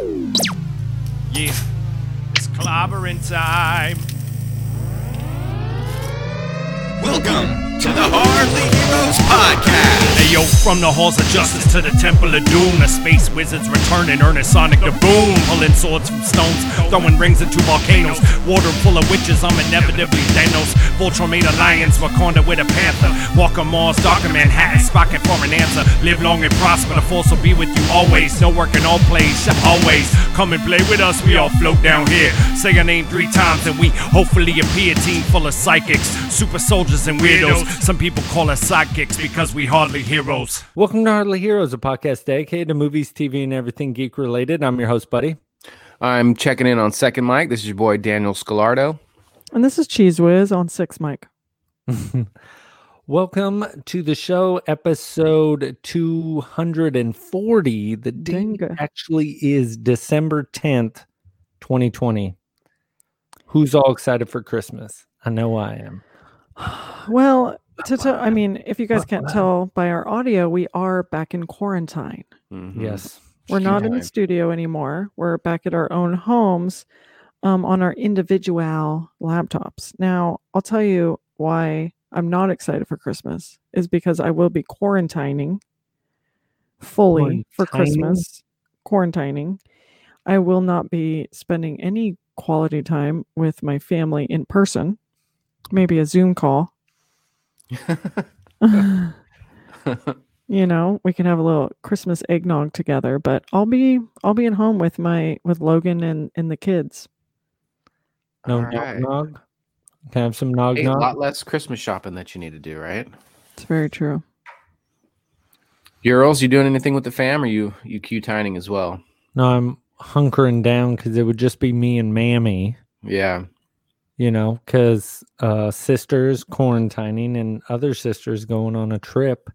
Yeah, it's clobbering time. Welcome to the Hardly Heroes Podcast. From the halls of justice to the temple of doom, the space wizards return and Ernest Sonic the boom, pulling swords from stones, throwing rings into volcanoes, water full of witches. I'm inevitably Thanos. Voltron made alliance, Wakanda with a panther, Walk Walker Mars, Darker Manhattan, Spocket for an answer. Live long and prosper, the force will be with you always. No work in all plays, always. Come and play with us, we all float down here. Say your name three times and we hopefully appear. A team full of psychics, super soldiers and weirdos. Some people call us sidekicks because we hardly heroes. Welcome to Hardly Heroes, a podcast dedicated to movies, TV, and everything geek related. I'm your host, Buddy. I'm checking in on second mic. This is your boy Daniel Scalardo. And this is Cheese Whiz on Six Mike. Welcome to the show, episode 240. The date Dingo. actually is December 10th, 2020. Who's all excited for Christmas? I know I am. Well, to tell, I mean, if you guys can't tell by our audio, we are back in quarantine. Mhm. Yes. We're not in the studio anymore. We're back at our own homes um, on our individual laptops. Now, I'll tell you why I'm not excited for Christmas is because I will be quarantining fully for Christmas. Quarantining. I will not be spending any quality time with my family in person. Maybe a Zoom call. You know we can have a little christmas eggnog together but i'll be i'll be at home with my with logan and and the kids No All right. nog? Can I have some nog Hey, a nog? lot less Christmas shopping that you need to do, right? it's very true Girls, you doing anything with the fam or you you Q tining as well? No, I'm hunkering down because it would just be me and Mammy, Yeah. You know, because uh, sisters quarantining and other sisters going on a trip.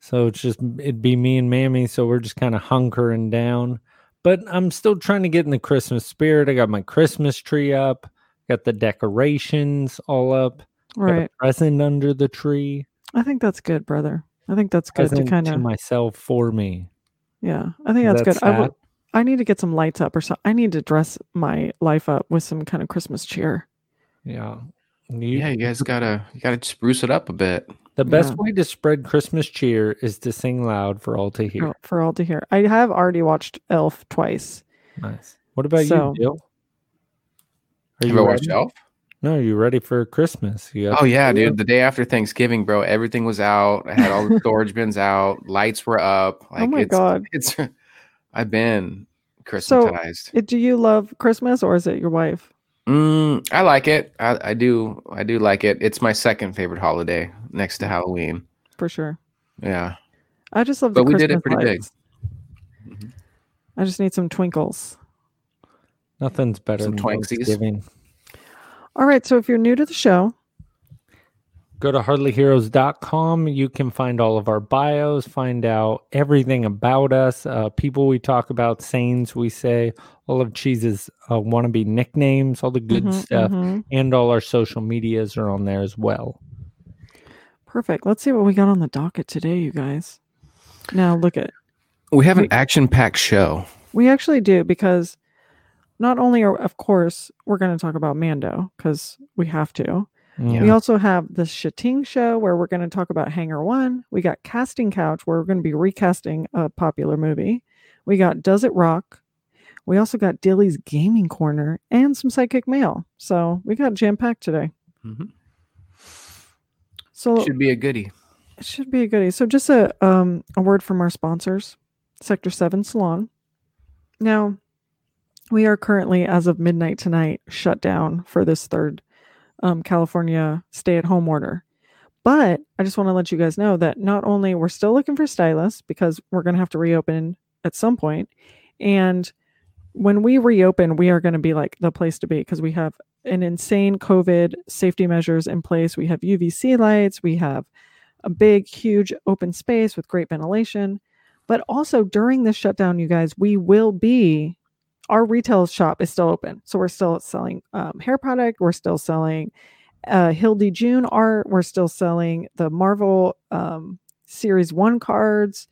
So it's just, it'd be me and Mammy. So we're just kind of hunkering down. But I'm still trying to get in the Christmas spirit. I got my Christmas tree up, got the decorations all up, right present under the tree. i think that's good brother i think that's good to kind of myself for me. yeah i think that's that good I, sad? I need to get some lights up or something i need to dress my life up with some kind of christmas cheer Yeah. You- yeah, you guys gotta you gotta spruce it up a bit. The best Yeah. way to spread Christmas cheer is to sing loud for all to for, hear. Oh, for all to hear i have already watched elf twice Nice. What about So- you, Jill? Are You ever watched ready? Elf? No, you ready for Christmas? You Oh yeah, the- dude. The day after Thanksgiving, bro, everything was out. I had all the storage bins out, lights were up. Oh like oh my it's, god It's I've been So- Christmasized. It- do you love christmas or is it your wife Mm, I like it. I, I do. I do like it. It's my second favorite holiday next to Halloween. for sure Yeah. I just love the But we did it Christmas pretty big. lights. Mhm. I just need some twinkles. Nothing's better Some than Twinksies. Thanksgiving. All right, so if you're new to the show, Go to hardlyheroes.com. You can find all of our bios, find out everything about us, uh, people we talk about, sayings we say, all of Cheese's uh, wannabe nicknames, all the good Mhm, stuff, mhm. and all our social medias are on there as well. perfect. Let's see what we got on the docket today, you guys. Now look at We have an action-packed show. we actually do because not only are of course we're going to talk about Mando because we have to. Mm. We also have the Shating show where we're going to talk about Hangar One. We got Casting Couch where we're going to be recasting a popular movie. We got Does It Rock? We also got Dilly's Gaming Corner and some psychic mail. So we got jam packed today. Mhm. So Should be a goodie. it should be a goodie. So just a um a word from our sponsors, Sector Seven Salon. Now, we are currently, as of midnight tonight, shut down for this third um, California stay-at-home order. But I just want to let you guys know that not only we're still looking for stylists because we're going to have to reopen at some point, and when we reopen, we are going to be like the place to be because we have an insane COVID safety measures in place. We have UVC lights, we have a big, huge open space with great ventilation. But also during this shutdown, you guys, we will be our retail shop is still open. So we're still selling um, hair product. We're still selling uh, Hildy June art. We're still selling the Marvel um, Series 1 cards.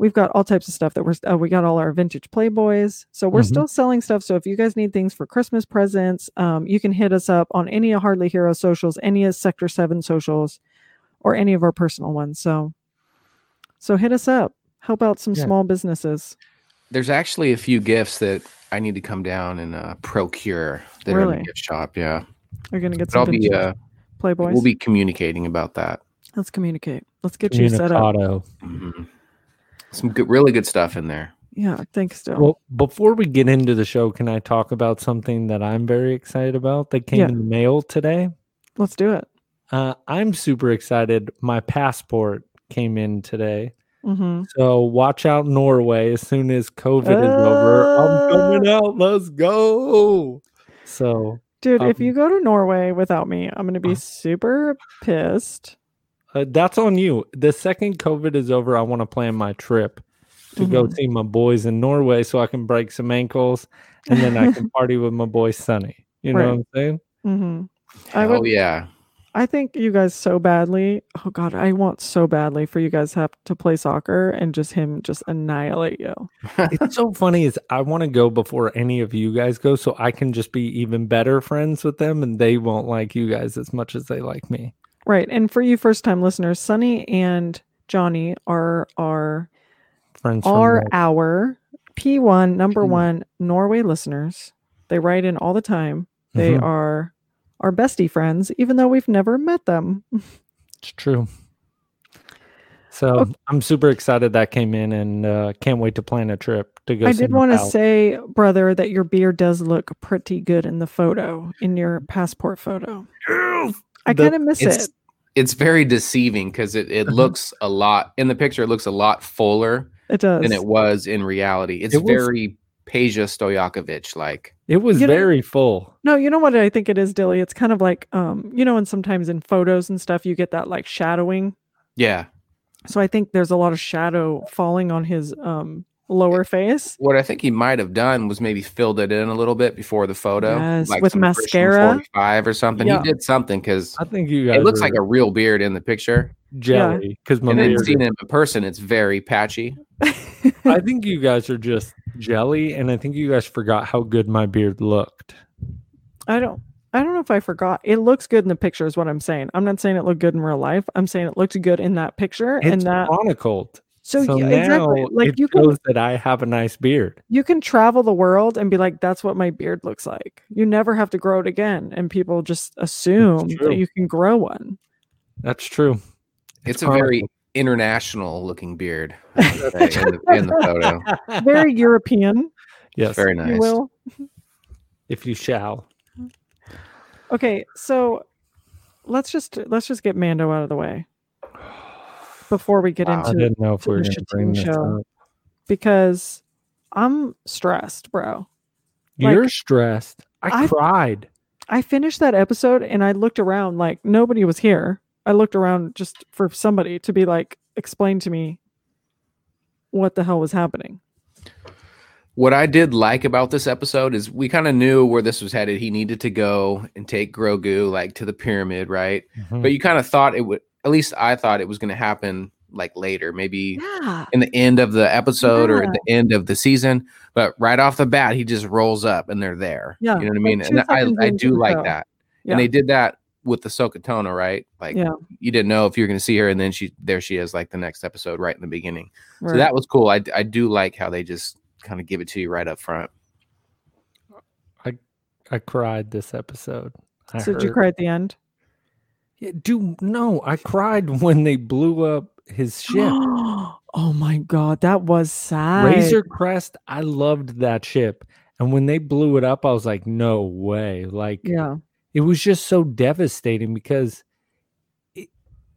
we've got all types of stuff that we're uh, we got all our vintage Playboys. So we're Mhm. still selling stuff. So if you guys need things for Christmas presents, um, you can hit us up on any of Hardly Hero socials, any of Sector Seven socials, or any of our personal ones. So, so hit us up. Help out some Yeah. small businesses. There's actually a few gifts that I need to come down and uh, procure that are in Really? the gift shop. Yeah, You're gonna get but some I'll be. Uh, Playboys. we'll be communicating about that. Let's communicate. Let's get you set up. Communicado. Mhm. Some good, really good stuff in there. Yeah, thanks, Dill. Well, before we get into the show, can I talk about something that I'm very excited about that came Yeah. in the mail today? Let's do it. Uh, I'm super excited. My passport came in today. Hmm So watch out, Norway. As soon as COVID is over, I'm coming Uh. out. Let's go. So Dude, if Um, you go to Norway without me, I'm gonna be Uh. super pissed. uh, that's on you. The second COVID is over, I want to plan my trip to go Mhm. see my boys in Norway so I can break some ankles and then I can party with my boy Sonny. You know what I'm saying? hmm I Oh yeah, I think you guys so badly. Oh God, I want so badly for you guys have to play soccer and just him just annihilate you. it's so funny is I want to go before any of you guys go so I can just be even better friends with them and they won't like you guys as much as they like me. Right. And for you first time listeners, Sunny and Johnny are our Friends are our P1 number P1. one Norway listeners. They write in all the time. They Mhm. are our bestie friends, even though we've never met them. It's true. So Okay. I'm super excited that came in and uh, can't wait to plan a trip to go. I did want to say, brother, that your beard does look pretty good in the photo, in your passport photo. I kind of miss it's it. it's very deceiving because it, it Uh-huh. looks a lot in the picture. It looks a lot fuller It does. than it was in reality. It's It was- very Peja Stojakovic like. It was You know- very full. No, you know what I think it is, Dilly? It's kind of like, um, you know, and sometimes in photos and stuff, you get that like shadowing. Yeah. So I think there's a lot of shadow falling on his um lower face. What I think he might have done was maybe filled it in a little bit before the photo, Yes, like with mascara. 45 or something. Yeah. He did something because I think you guys it looks like are a real beard in the picture. jelly because my and then beard. seen him in person, it's very patchy. I think you guys are just jelly, and I think you guys forgot how good my beard looked. I don't I don't know if I forgot. It looks good in the picture is what I'm saying. I'm not saying it looked good in real life. I'm saying it looked good in that picture It's and that chronicled. so, So, yeah, now exactly. Like it you can that I have a nice beard. you can travel the world and be like, that's what my beard looks like. You never have to grow it again. And people just assume that you can grow one. That's true. It's, a very chronicled. International looking beard say, in, the, in the photo. Very European, yes, Very nice. you will. if you shall. Okay, so let's just let's just get Mando out of the way before we get Wow. I into didn't know if we were the going to bring this show. up. because I'm stressed, bro. You're Like, stressed. I, I- cried. I finished that episode and I looked around like nobody was here. I looked around just for somebody to be like, explain to me what the hell was happening. What I did like about this episode is we kind of knew where this was headed. He needed to go and take Grogu like to the pyramid, right? Mhm. But you kind of thought it would. At least I thought it was going to happen like later, maybe Yeah. in the end of the episode or at the end of the season. But right off the bat, he just rolls up and they're there. Yeah, you know what I mean. two And I, I do like that. Yeah. And they did that with the Ahsoka Tano, right? Like Yeah. you didn't know if you were going to see her, and then she there she is, like the next episode, right in the beginning. So that was cool. I I do like how they just kind of give it to you right up front. I I cried this episode. I so did you cry at the end? Yeah, dude, no, I cried when they blew up his ship. oh my god, that was sad. Razor Crest, I loved that ship. And when they blew it up, I was like, no way. Like, Yeah. It was just so devastating because it,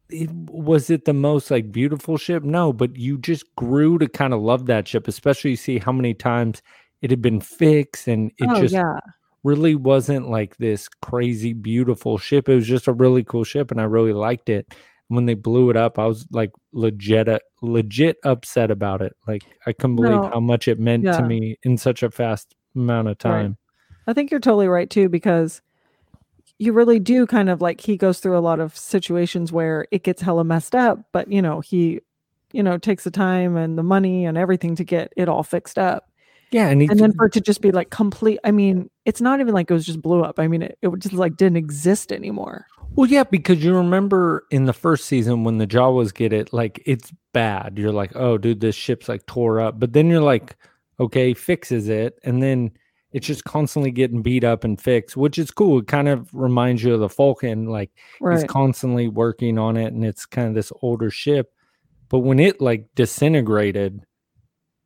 it was it the most like beautiful ship? No, but you just grew to kind of love that ship, especially you see how many times it had been fixed and it oh just yeah. really wasn't like this crazy beautiful ship. It was just a really cool ship and I really liked it. When they blew it up, I was like legit legit upset about it. Like I couldn't believe No, how much it meant yeah. to me in such a fast amount of Right. time. I think you're totally right too, because you really do kind of like he goes through a lot of situations where it gets hella messed up, but you know, he you know, takes the time and the money and everything to get it all fixed up. Yeah, and, he, And then for it to just be like complete, I mean, it's not even like it was just blew up. I mean, it, it just like didn't exist anymore. well, yeah, because you remember in the first season when the Jawas get it, like it's bad. You're like, oh, dude, this ship's like tore up. But then you're like, okay, fixes it, and then it's just constantly getting beat up and fixed, which is cool. It kind of reminds you of the Falcon, like he's constantly working on it, and it's kind of this older ship. But when it like disintegrated,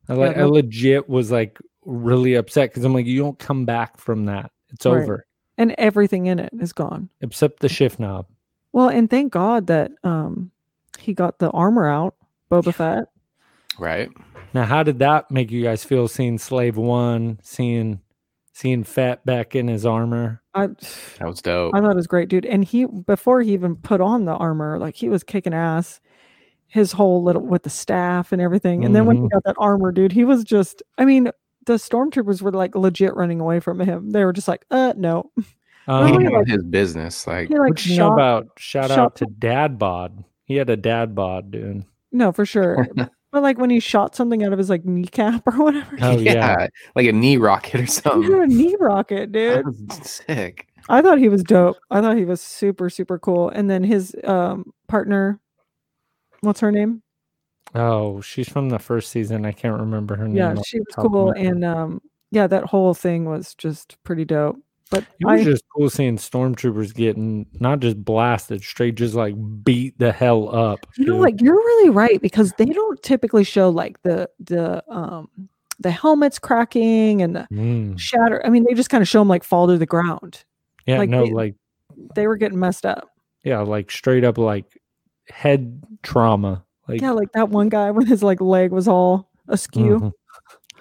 I Yeah, I that- legit was like really upset because I'm like, you don't come back from that. It's Right. over, and everything in it is gone. except the shift knob. Well, and thank God that um he got the armor out, Boba Fett. Right. Now, how did that make you guys feel seeing Slave One, seeing seeing Fett back in his armor? I That was dope. I thought it was great, dude. And he before he even put on the armor, like he was kicking ass. His whole little with the staff and everything. And then when he Mhm. got that armor, dude, he was just I mean, the stormtroopers were like legit running away from him. They were just like, uh no. Um, he Really, handled like- his business. Like He like what you know shot about shout shot out to Dad Bod? He had a Dad Bod, dude. no for sure. but like when he shot something out of his like kneecap or whatever. Oh yeah, yeah, like a knee rocket or something. had a knee rocket, dude. sick. I thought he was dope. I thought he was super, super cool. And then his um partner, what's her name? Oh, she's from the first season. I can't remember her name. Yeah, she was cool. And um, yeah, that whole thing was just pretty dope. But it was I, just cool seeing stormtroopers getting not just blasted, straight just like beat the hell up. you know what, you're really right because they don't typically show like the the um the helmets cracking and the Mm. shatter. I mean, they just kind of show them like fall to the ground. Yeah, like no, they- like They were getting messed up. yeah, like straight up like head trauma. Like yeah, like that one guy when his like leg was all askew. Mhm.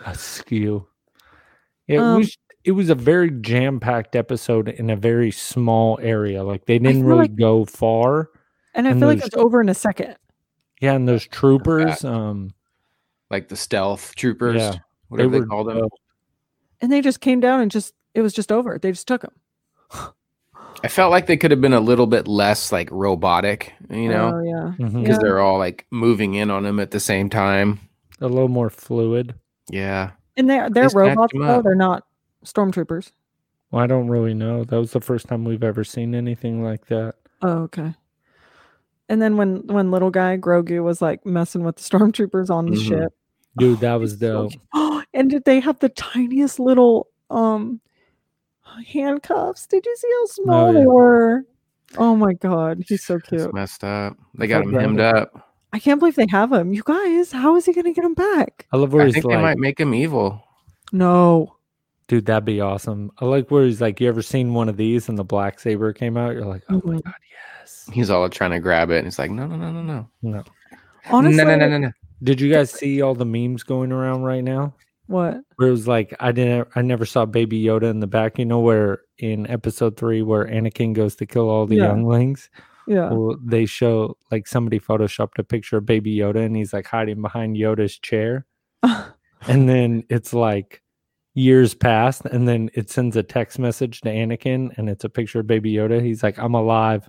Askew. Yeah, it Um, was it was a very jam packed episode in a very small area. Like they didn't really like- go far. And I And feel like it's over in a second. Yeah, and those troopers, um, Like the stealth troopers, Yeah, whatever they, were call them. dope. And they just came down and just it was just over. They just took them. I felt like they could have been a little bit less like robotic, you know, Oh yeah. Mhm. because Yeah. they're all like moving in on them at the same time. a little more fluid. Yeah. And they're they're robots him though. up. They're not stormtroopers. Well, I don't really know. That was the first time we've ever seen anything like that. Oh, okay. And then when when little guy Grogu was like messing with the stormtroopers on the Mhm. ship, Dude, that was he's so dope. cute. and did they have the tiniest little um handcuffs? Did you see how small yeah. they were? Oh my god, he's so It's cute. messed up. They got felt him hemmed up. I can't believe they have him. You guys, how is he gonna get him back? I love where I he's think like, they might make him evil. No. Dude, that'd be awesome. I like where he's like, you ever seen one of these and the black saber came out? You're like, oh my Mhm. god, yes. He's all trying to grab it, and it's like, no, no, no, no, no, No. Honestly, no, no, no, no, no. Did you guys see all the memes going around right now? what? Where it was like, I didn't, I never saw Baby Yoda in the back. You know where in Episode Three, where Anakin goes to kill all the Yeah. younglings, Yeah. well, they show like somebody photoshopped a picture of Baby Yoda, and he's like hiding behind Yoda's chair, and then it's like years past, and then it sends a text message to Anakin, and it's a picture of Baby Yoda. He's like, "I'm alive."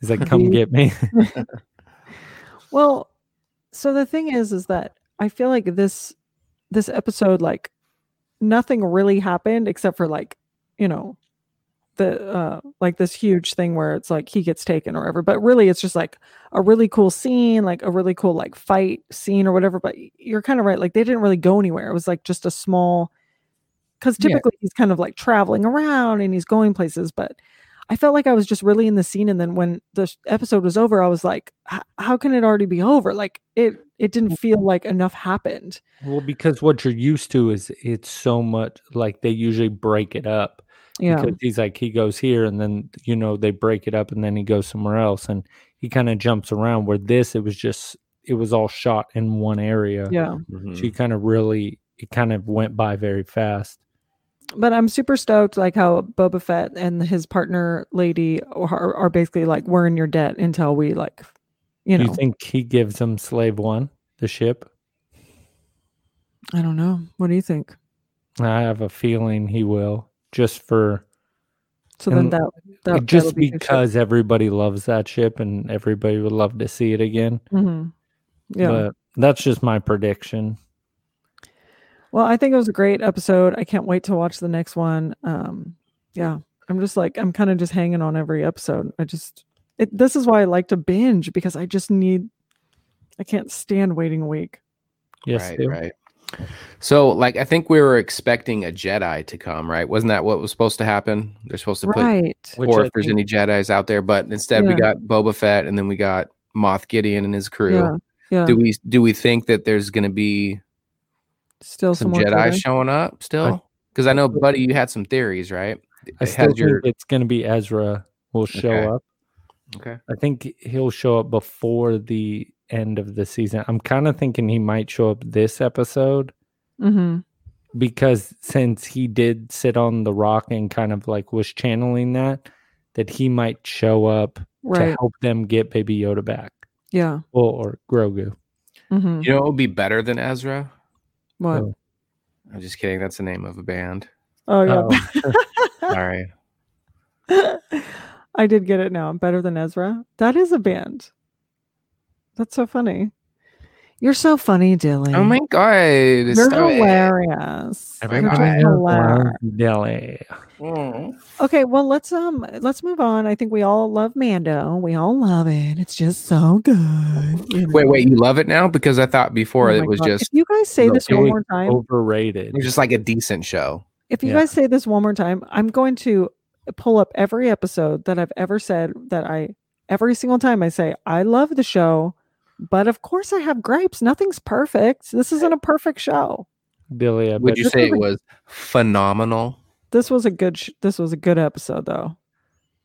He's like, "Come get me." Well, so the thing is, is that I feel like this this episode, like nothing really happened except for like, you know, the uh like this huge thing where it's like he gets taken or whatever. But really it's just like a really cool scene, like a really cool like fight scene or whatever. But you're kind of right, like they didn't really go anywhere. It was like just a small because Yeah. typically he's kind of like traveling around and he's going places, but I felt like I was just really in the scene, and then when the episode was over, I was like, "How can it already be over?" Like it, it didn't feel like enough happened. well, because what you're used to is it's so much like they usually break it up. Yeah, because he's like he goes here and then you know they break it up and then he goes somewhere else and he kind of jumps around where this it was just it was all shot in one area yeah. Mhm. so you kind of really it kind of went by very fast But I'm super stoked, like how Boba Fett and his partner lady are, are basically like, "We're in your debt until we like, you do know." you think he gives them slave one the ship I don't know. What do you think? i have a feeling he will just for So then that, that just be because everybody loves that ship and everybody would love to see it again hmm Yeah. But that's just my prediction. Well, I think it was a great episode. I can't wait to watch the next one. Um, yeah, I'm just like I'm kind of just hanging on every episode. I just it, this is why I like to binge because I just need. I can't stand waiting a week. Yes, right, Stu? right. So, like, I think we were expecting a Jedi to come, right? Wasn't that what was supposed to happen? They're supposed to put, Right. Which or if there's think- any Jedi's out there, but instead we got Boba Fett, and then we got Moff Gideon and his crew. Yeah. Yeah. Do we do we think that there's going to be Still some some more Jedi Jedi? showing up still? Because I know, Buddy, you had some theories, right? I still has your think it's going to be Ezra will show Okay. up. okay. I think he'll show up before the end of the season. I'm kind of thinking he might show up this episode Mm-hmm. because since he did sit on the rock and kind of like was channeling that, that he might show up to help them get Baby Yoda back Yeah. or, or Grogu. Mm-hmm. You know, what would be better than Ezra. What? Oh. I'm just kidding. That's the name of a band. Oh yeah. Oh, right. I did get it now. Better than Ezra. That is a band. That's so funny. You're so funny, Dilly. Oh my god! You're stop it. hilarious. You're just Everybody. hilarious. Deli. Mm. Okay, well let's um let's move on. I think we all love Mando. We all love it. It's just so good. you Wait, know? wait, you love it now? Because I thought before Oh it was God. just If you guys say No, this one more time, Overrated. it was just like a decent show. if you Yeah. guys say this one more time, I'm going to pull up every episode that I've ever said that I every single time I say I love the show, but of course I have gripes. Nothing's perfect. This isn't a perfect show. Billy, I Would you say it was phenomenal? This was a good sh- this was a good episode though.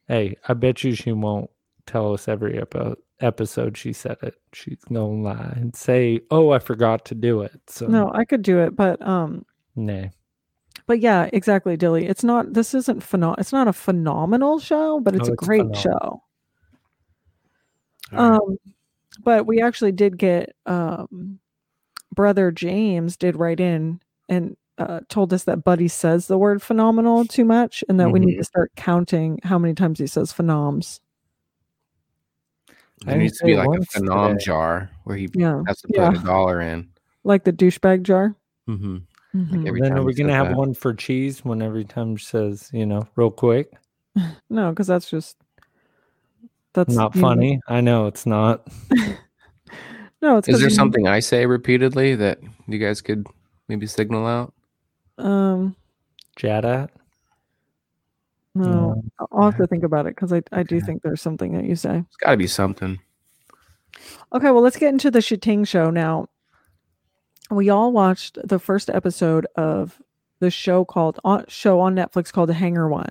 Hey, I bet you she won't tell us every epo- episode she said it. She's gonna lie and say, "Oh, I forgot to do it." So No, I could do it, but um nah. but yeah, exactly, Dilly. It's not this isn't phenom- it's not a phenomenal show, but it's No, a it's great phenomenal. show. All right. Um, but we actually did get um, brother James did write in and uh, told us that Buddy says the word phenomenal too much, and that we need to start counting how many times he says phenoms. I there needs to be like a once phenom today. jar where he Yeah, has to put Yeah. a dollar in. like the douchebag jar. Mm-hmm. Mhm. every then time are we gonna says have that. one for cheese when every time she says, you know, real quick? No, because that's just that's not you know- funny. I know it's not. No, it's Is 'cause there you- something I say repeatedly that you guys could maybe signal out? Um, Jadat. no, I'll- I'll have to think about it because I I do Okay. think there's something that you say. It's got to be something. Okay, well, let's get into the Shiting show now. We all watched the first episode of the show called on, show on Netflix called The Hangar One.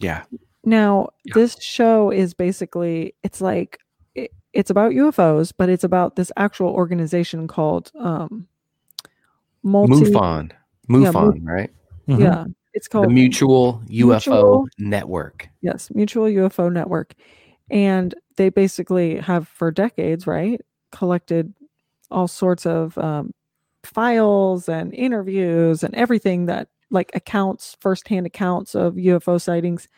Yeah. Now, Yeah. this show is basically it's like it, it's about UFOs, but it's about this actual organization called um multi MUFON. Yeah, MUFON, right? Mhm. Yeah, it's called The Mutual UFO Mutual- Network. Yes, Mutual UFO Network. And they basically have for decades, right, collected all sorts of um, files and interviews and everything that like accounts, firsthand accounts of UFO sightings.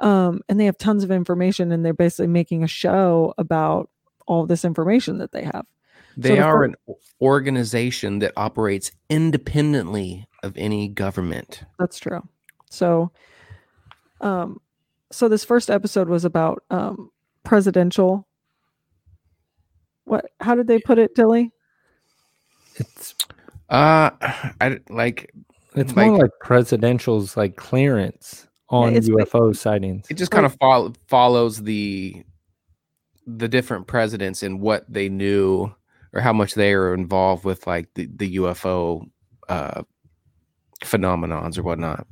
Um, and they have tons of information and they're basically making a show about all this information that they have. They the are fir- an organization that operates independently of any government. That's true. So, um, so this first episode was about um, presidential. What? How did they put it, Dilly? It's Uh, I like it's Like- more like presidential's like clearance on it's like- UFO sightings. it just kind of follow, follows the the different presidents and what they knew or how much they are involved with like the, the UFO uh phenomenons or whatnot.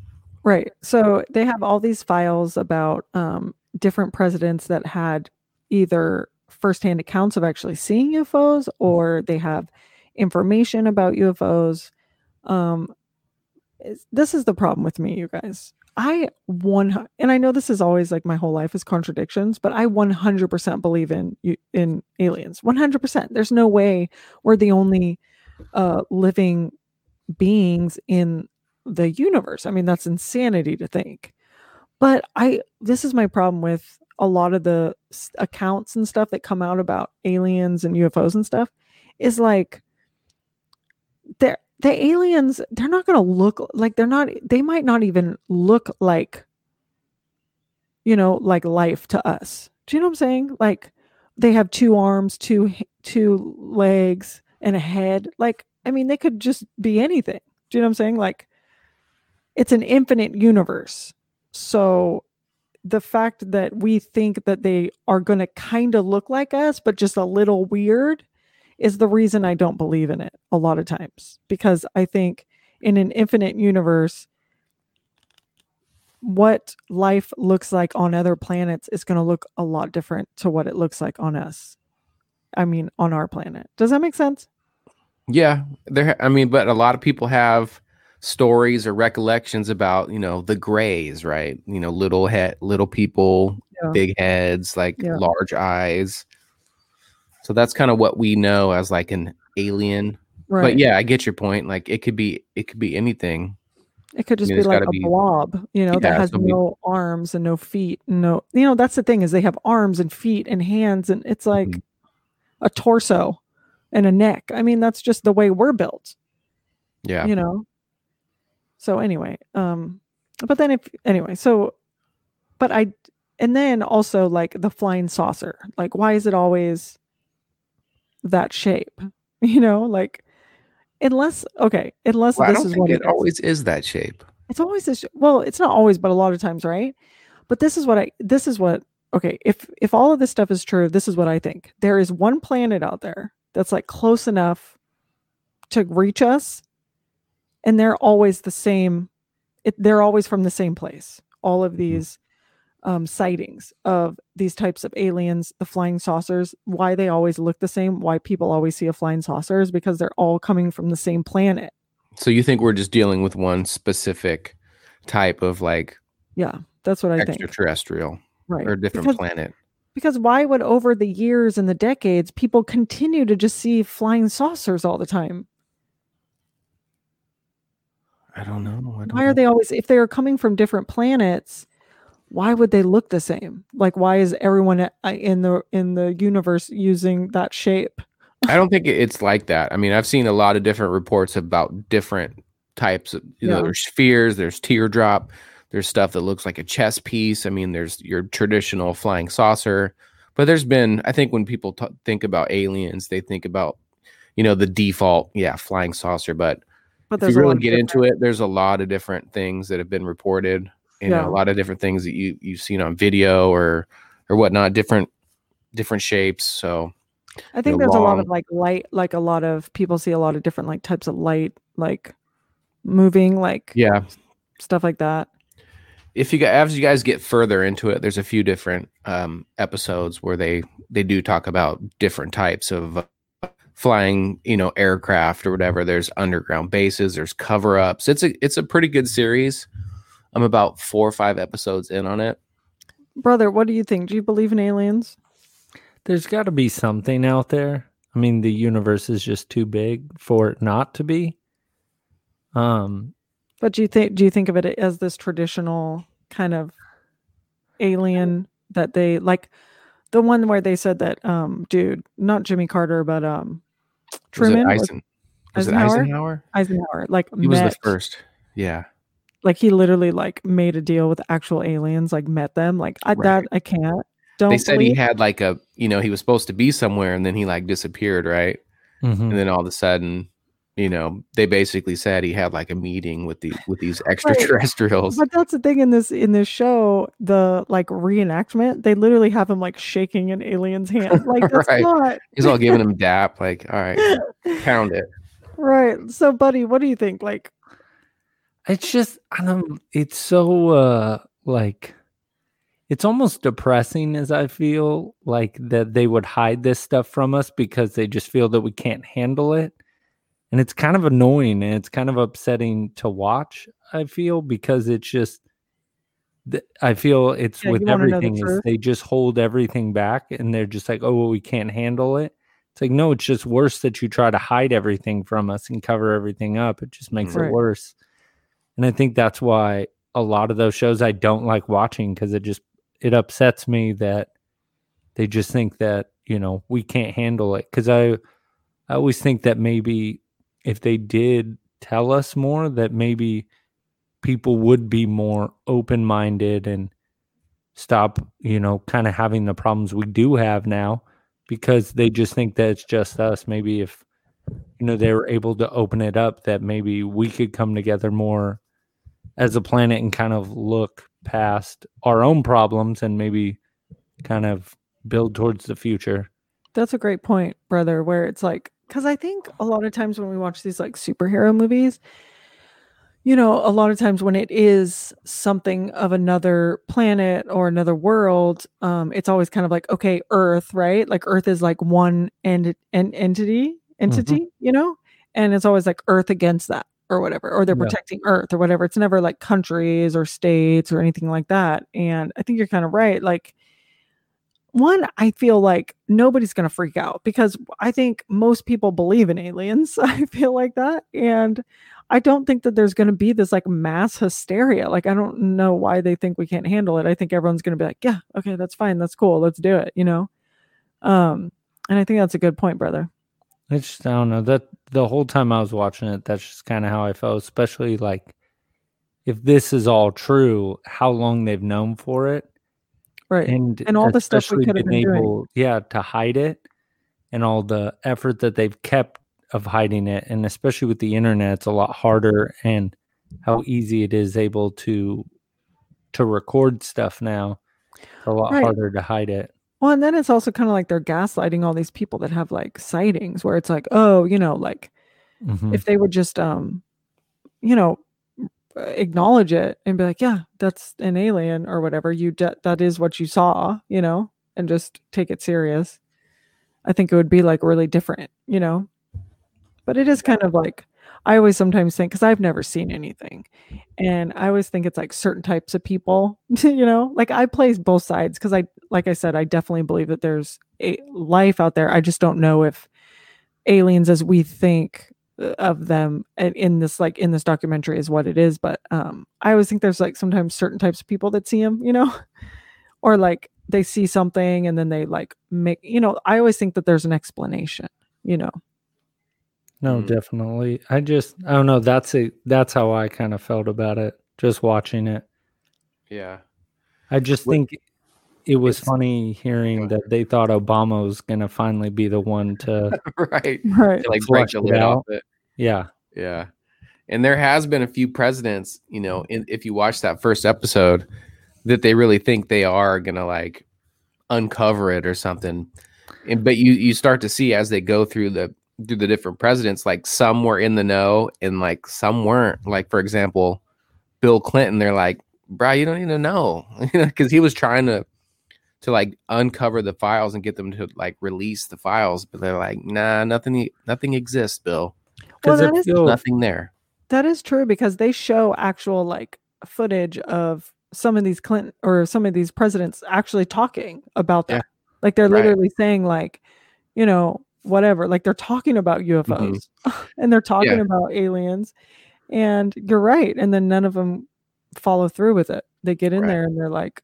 Right. So they have all these files about um, different presidents that had either firsthand accounts of actually seeing UFOs or they have information about UFOs. Um, this is the problem with me, you guys. I one and I know this is always like my whole life is contradictions, but I 100% believe in in aliens. 100%. There's no way we're the only uh living beings in the universe. I mean, that's insanity to think. But I this is my problem with a lot of the accounts and stuff that come out about aliens and UFOs and stuff is like they're the aliens they're not going to look like they're not they might not even look like you know like life to us. Do you know what i'm saying? Like they have two arms two two legs and a head. Like i mean they could just be anything. Do you know what i'm saying? Like it's an infinite universe. So the fact that we think that they are going to kind of look like us but just a little weird is the reason I don't believe in it a lot of times because I think in an infinite universe what life looks like on other planets is going to look a lot different to what it looks like on us. I mean on our planet. Does that make sense? Yeah, there. I mean, but a lot of people have stories or recollections about you know the Greys, right? You know, little head, little people, Yeah. big heads, like Yeah. large eyes. So that's kind of what we know as like an alien. Right. But yeah, I get your point. Like it could be, it could be anything. It could just mean, be like a be- blob, you know, Yeah, that has so we- no arms and no feet. and No, you know, that's the thing is they have arms and feet and hands, and it's like Mhm. a torso and a neck. I mean, that's just the way we're built. Yeah. you know so anyway um but then if anyway so but i and then also like the flying saucer like why is it always that shape you know like unless okay unless Well, this is what it it is. always is that shape. it's always this well it's not always but a lot of times right but this is what i this is what okay if if all of this stuff is true this is what i think there is one planet out there that's like close enough to reach us and they're always the same it, they're always from the same place all of hmm. these um, sightings of these types of aliens the flying saucers why they always look the same why people always see a flying saucer is because they're all coming from the same planet So you think we're just dealing with one specific type of like yeah that's what i think extraterrestrial right or a different because, planet? because why would over the years and the decades people continue to just see flying saucers all the time I don't know. I don't why are know. they always if they are coming from different planets why would they look the same like why is everyone uh, in the in the universe using that shape I don't think it's like that. I mean, I've seen a lot of different reports about different types of, you know, there's spheres, there's teardrop, there's stuff that looks like a chess piece. I mean, there's your traditional flying saucer, but there's been, I think when people t- think about aliens, they think about, you know, the default, yeah, flying saucer. But but if you really get into it, there's a lot of different things that have been reported. You know, a lot of different things that you you've seen on video or or whatnot, different different shapes. So i think know, there's a lot of like light like a lot of people see a lot of different like types of light like moving like yeah, stuff like that. If you guys as you guys get further into it there's a few different um episodes where they they do talk about different types of uh, flying you know aircraft or whatever. There's underground bases there's cover ups it's a it's a pretty good series i'm about four or five episodes in on it. Brother what do you think? Do you believe in aliens? There's got to be something out there. I mean, the universe is just too big for it not to be. Um, but do you think do you think of it as this traditional kind of alien that they like the one where they said that um dude not jimmy carter but um was it truman? Was- Eisen, was it Eisenhower? eisenhower? Eisenhower like he was the first. Yeah like he literally like made a deal with actual aliens like met them like i Right. that i can't. Don't they said believe he had like a you know he was supposed to be somewhere and then he like disappeared right? Mhm. and then all of a sudden you know they basically said he had like a meeting with the with these extraterrestrials. But that's the thing in this in this show the like reenactment they literally have him like shaking an alien's hand. Like that's Right. not he's all giving him dap like all right pound it. Right. So buddy what do you think? Like it's just I don't it's so uh like it's almost depressing as I feel like that they would hide this stuff from us because they just feel that we can't handle it. And it's kind of annoying and it's kind of upsetting to watch, I feel, because it's just I feel it's Yeah, with you the everything is they just hold everything back and they're just like, oh, well, we can't handle it. It's like, no, it's just worse that you try to hide everything from us and cover everything up. It just makes Right. it worse. And I think that's why a lot of those shows I don't like watching because it just it upsets me that they just think that you know we can't handle it. Because I I always think that maybe if they did tell us more that maybe people would be more open minded and stop you know kind of having the problems we do have now because they just think that it's just us. Maybe if you know they were able to open it up that maybe we could come together more as a planet and kind of look past our own problems and maybe kind of build towards the future. That's a great point, brother, where it's like cuz I think a lot of times when we watch these like superhero movies, you know, a lot of times when it is something of another planet or another world, um, it's always kind of like, okay, Earth, right? Like Earth is like one and en- entity, entity, you know, and it's always like Earth against that or whatever, or they're Yeah. protecting Earth or whatever. It's never like countries or states or anything like that. And I think you're kind of right. Like, one, I feel like nobody's going to freak out because I think most people believe in aliens. I feel like that. And I don't think that there's going to be this like mass hysteria. Like, I don't know why they think we can't handle it. I think everyone's going to be like, yeah, okay, that's fine. That's cool. Let's do it, you know? Um, and I think that's a good point, brother. It's just, I don't know that the whole time I was watching it, that's just kind of how I felt, especially like if this is all true, how long they've known for it. Right. and And all the stuff we could have been doing. able, yeah, to hide it, and all the effort that they've kept of hiding it, and especially with the internet, it's a lot harder, and how easy it is able to to record stuff now. It's a lot Right. harder to hide it. Well, and then it's also kind of like they're gaslighting all these people that have like sightings where it's like, oh, you know, like Mhm. if they would just um you know acknowledge it and be like yeah that's an alien or whatever you de- that is what you saw you know and just take it serious i think it would be like really different you know but it is kind of like i always sometimes think because i've never seen anything and i always think it's like certain types of people you know like i play both sides because i like i said i definitely believe that there's a life out there i just don't know if aliens as we think uh, of them in this like in this documentary is what it is but um i always think there's like sometimes certain types of people that see them you know or like they see something and then they like make you know i always think that there's an explanation you know No, Mm. definitely. I just I don't know. That's a that's how I kind of felt about it. Just watching it. Yeah. I just think it was It's- funny hearing that they thought Obama was gonna finally be the one to right. right To like break the it lid off out. it. yeah. Yeah. And there has been a few presidents, you know, in, if you watch that first episode, that they really think they are gonna like uncover it or something. And but you you start to see as they go through the through the different presidents, like some were in the know and like some weren't. Like for example, Bill Clinton, they're like, bro, you don't even know, you know, because he was trying to to like uncover the files and get them to like release the files, but they're like, nah, nothing, nothing exists, Bill. Because that it is- feels Nothing there. that is true because they show actual like footage of some of these clinton or some of these presidents actually talking about that Yeah. like they're Right. literally saying like you know whatever like they're talking about ufos and they're talking Mm-hmm. Yeah. about aliens and you're right and then none of them follow through with it they get in Right. there and they're like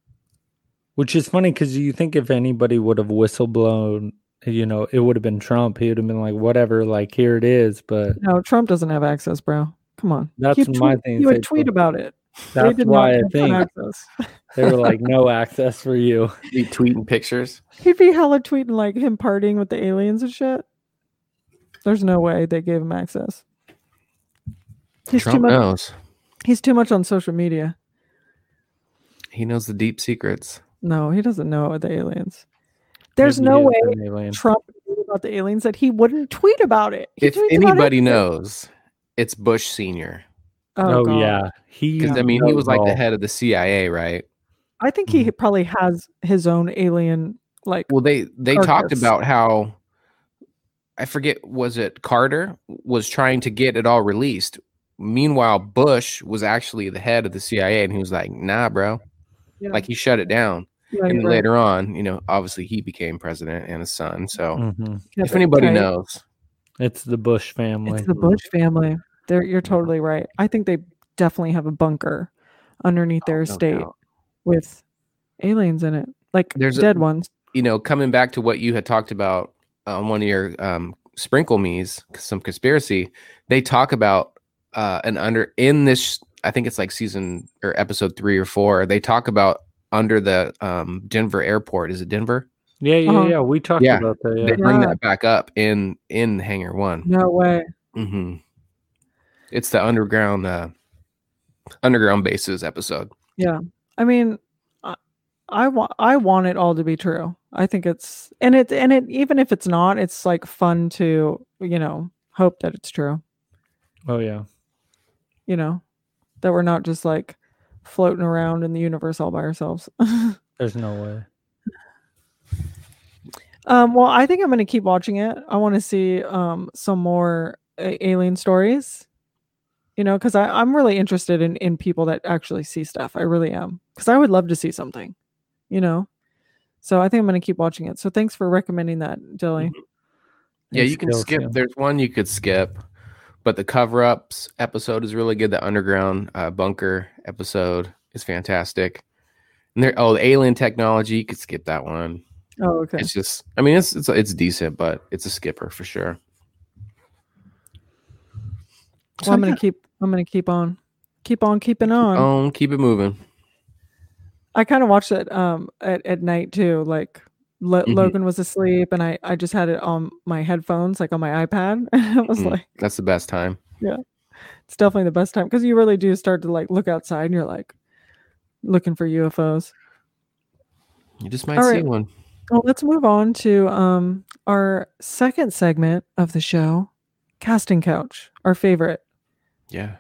which is funny because you think if anybody would have whistleblown, you know, it would have been Trump. He would have been like, whatever, like here it is. But no trump doesn't have access bro come on That's He'd my tweet- thing, he would tweet about it They that's why I think they were like, no access for you. Be tweeting pictures. He'd be hella tweeting like him partying with the aliens and shit. There's no way they gave him access. He's too Trump much. knows. He's too much on social media. He knows the deep secrets. No, he doesn't know about the aliens. There's Maybe no way is an alien. Trump knew about the aliens that he wouldn't tweet about it. He if anybody everything. knows, it's Bush Senior. Oh, oh God. yeah, he. Because I mean, he was like the head of the CIA, right? I think he mm-hmm. probably has his own alien like Well, they they talked about how I forget was it Carter was trying to get it all released. Meanwhile, Bush was actually the head of the CIA, and he was like, "Nah, bro." Yeah. Like he shut it down. Yeah, and right. later on, you know, obviously he became president and his son. So Mhm. If anybody tight. knows, It's the Bush family. It's the Bush family. They're, you're totally right. I think they definitely have a bunker underneath their no estate doubt. with aliens in it, like There's a- dead ones. you know, coming back to what you had talked about on one of your um, sprinkle me's, some conspiracy, they talk about uh, an under in this. I think it's like season or episode three or four. They talk about under the um, Denver airport. Is it Denver? Yeah, yeah, Uh-huh. yeah. We talked Yeah. about that. They bring Yeah. that back up in in Hangar One. No way. Mm-hmm. It's the underground uh, underground bases episode. Yeah, I mean, I, I want I want it all to be true. I think it's and it and it even if it's not, it's like fun to you know hope that it's true. Oh yeah. You know, that we're not just like floating around in the universe all by ourselves. There's no way. um, well, I think I'm going to keep watching it. I want to see um some more a- alien stories. You know, because I'm really interested in in people that actually see stuff. I really am, because I would love to see something. You know, so I think I'm going to keep watching it. So thanks for recommending that, Dilly. Yeah, you can skip. too. There's one you could skip, but the cover ups episode is really good. The underground uh, bunker episode is fantastic. And there, oh, the alien technology, you could skip that one. Oh, okay. It's just, I mean, it's it's it's decent, but it's a skipper for sure. Well, I'm going to keep. I'm going to keep on, keep on keeping on. Um, keep it moving. I kind of watched it um at, at night too. Like Lo- Mhm. Logan was asleep, and I I just had it on my headphones, like on my iPad. I was Mhm. like, That's the best time. Yeah, it's definitely the best time because you really do start to like look outside, and you're like looking for UFOs. You just might All see right. one. Well, let's move on to um our second segment of the show, casting couch, our favorite. Yeah.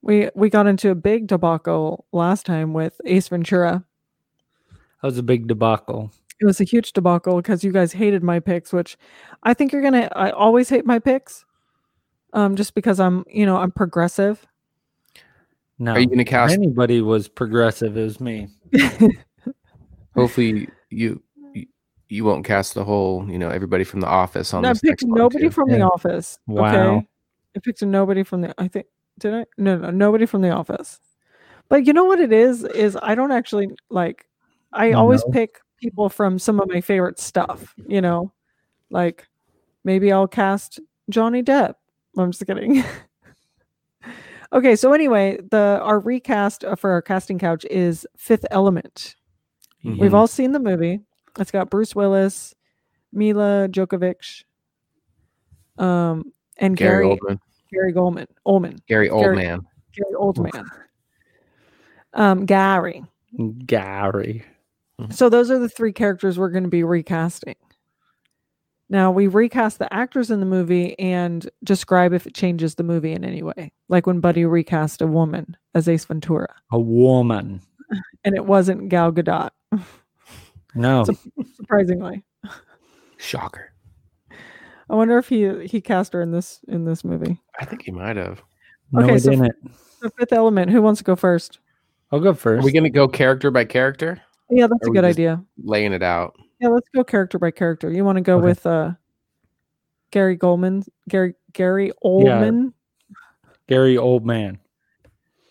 We we got into a big debacle last time with Ace Ventura. That was a big debacle. It was a huge debacle because you guys hated my picks, which I think you're gonna. I always hate my picks, um, just because I'm, you know, I'm progressive. No. Are you going to if cast? anybody was progressive, it was me. Hopefully, you you- you won't cast the whole, you know, everybody from the office on No, I picked next nobody too. from the office. Wow. Okay, I picked nobody from the. I think did I? No, no, nobody from the office. But you know what it is? Is I don't actually like. I always No. pick people from some of my favorite stuff. You know, like maybe I'll cast Johnny Depp. I'm just kidding. okay, so anyway, the our recast for our casting couch is Fifth Element. We've Mhm. all seen the movie. It's got Bruce Willis, Milla Jovovich, um, and Gary, Gary Oldman. Gary Goldman, Oldman, Gary Gary- Oldman. Gary Oldman, um, Gary. Gary. Mm-hmm. So those are the three characters we're going to be recasting. Now we recast the actors in the movie and describe if it changes the movie in any way. Like when Buddy recast a woman as Ace Ventura, A woman. and it wasn't Gal Gadot, No. Surprisingly. Shocker. I wonder if he he cast her in this in this movie. I think he might have. no, okay, so- didn't. The Fifth Element. Who wants to go first? I'll go first. Are first. we going to go character by character? Yeah, that's a good idea. Laying it out. Yeah, let's go character by character. You want to go Okay. with uh Gary Goldman, Gary Gary Oldman. Gary Oldman.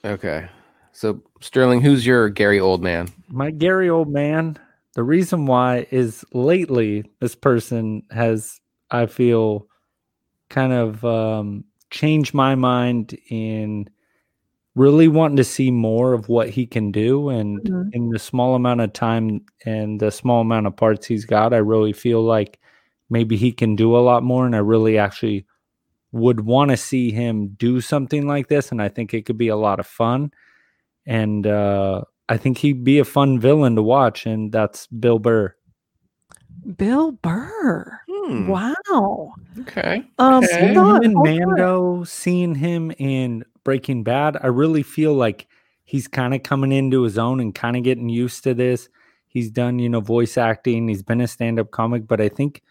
Okay. So Sterling, who's your Gary Oldman? My Gary Oldman. The reason why is lately this person has, I feel, kind of um, changed my mind in really wanting to see more of what he can do. And Mhm. in the small amount of time and the small amount of parts he's got, I really feel like maybe he can do a lot more. And I really actually would want to see him do something like this. And I think it could be a lot of fun. And uh, I think he'd be a fun villain to watch. And that's Bill Burr. Bill Burr. Hmm, Wow. Okay. Um Okay. Seeing him in. Mando, seeing him in Breaking Bad, I really feel like he's kind of coming into his own and kind of getting used to this. He's done, you know, voice acting, he's been a stand up comic, but I think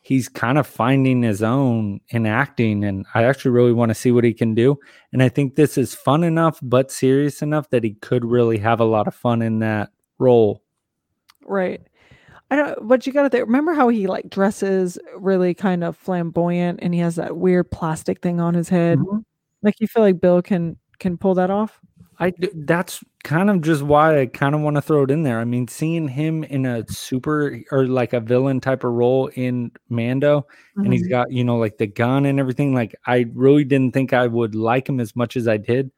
he's kind of finding his own in acting. And I actually really want to see what he can do. And I think this is fun enough, but serious enough that he could really have a lot of fun in that role. Right. I don't but you gotta think remember how he like dresses really kind of flamboyant and he has that weird plastic thing on his head. Mhm. Like you feel like Bill can can pull that off? I that's kind of just why I kind of want to throw it in there. I mean, seeing him in a super or like a villain type of role in Mando, and he's mm-hmm. got you know like the gun and everything. Like I really didn't think I would like him as much as I did,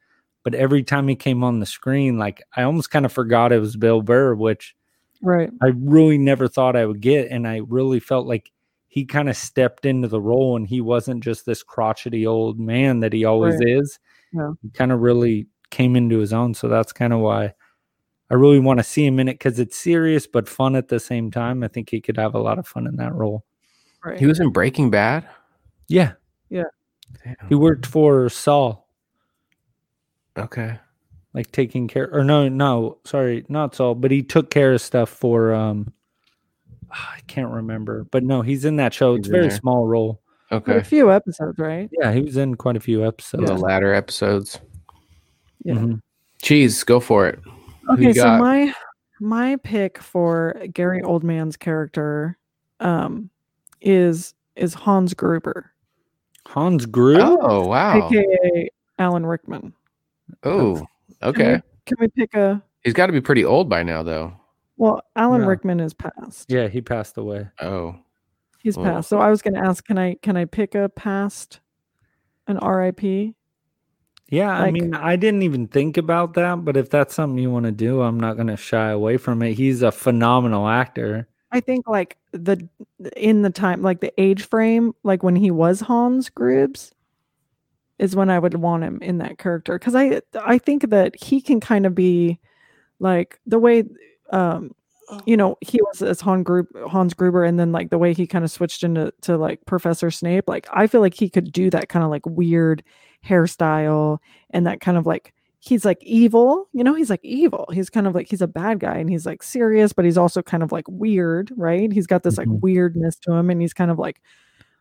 but every time he came on the screen, like I almost kind of forgot it was Bill Burr, which right. I really never thought I would get, and I really felt like he kind of stepped into the role, and he wasn't just this crotchety old man that he always Right. is. Yeah. He kind of really came into his own, so that's kind of why I really want to see him in it because it's serious but fun at the same time. I think he could have a lot of fun in that role. Right. He was in Breaking Bad. Yeah, Yeah. Damn. he worked for Saul, Okay. like taking care, or no, no, sorry, not Saul, but he took care of stuff for um. I can't remember, but no, he's in that show. He's It's a very there. small role. But Okay. a few episodes, right? Yeah, he was in quite a few episodes. The latter episodes. Yeah. Mhm. Cheese, go for it. Okay, so my my pick for Gary Oldman's character um is is Hans Gruber, Hans Gruber. Oh wow. aka Alan Rickman. Oh, Can okay. we, can we pick a He's got to be pretty old by now, though. Well, Alan Yeah. Rickman is passed. Yeah, he passed away. Oh, He's Well- passed. So I was gonna ask, can I can I pick a past an RIP? Yeah, I mean, I didn't even think about that, but if that's something you want to do, I'm not going to shy away from it. He's a phenomenal actor. I think like the in the time like the age frame, like when he was Hans Grubes, is when I would want him in that character because I I think that he can kind of be like the way um you know he was as Hans Gruber, Hans Gruber and then like the way he kind of switched into to like Professor Snape like I feel like he could do that kind of like weird hairstyle and that kind of like he's like evil you know he's like evil he's kind of like he's a bad guy and he's like serious but he's also kind of like weird right he's got this like Mhm. weirdness to him and he's kind of like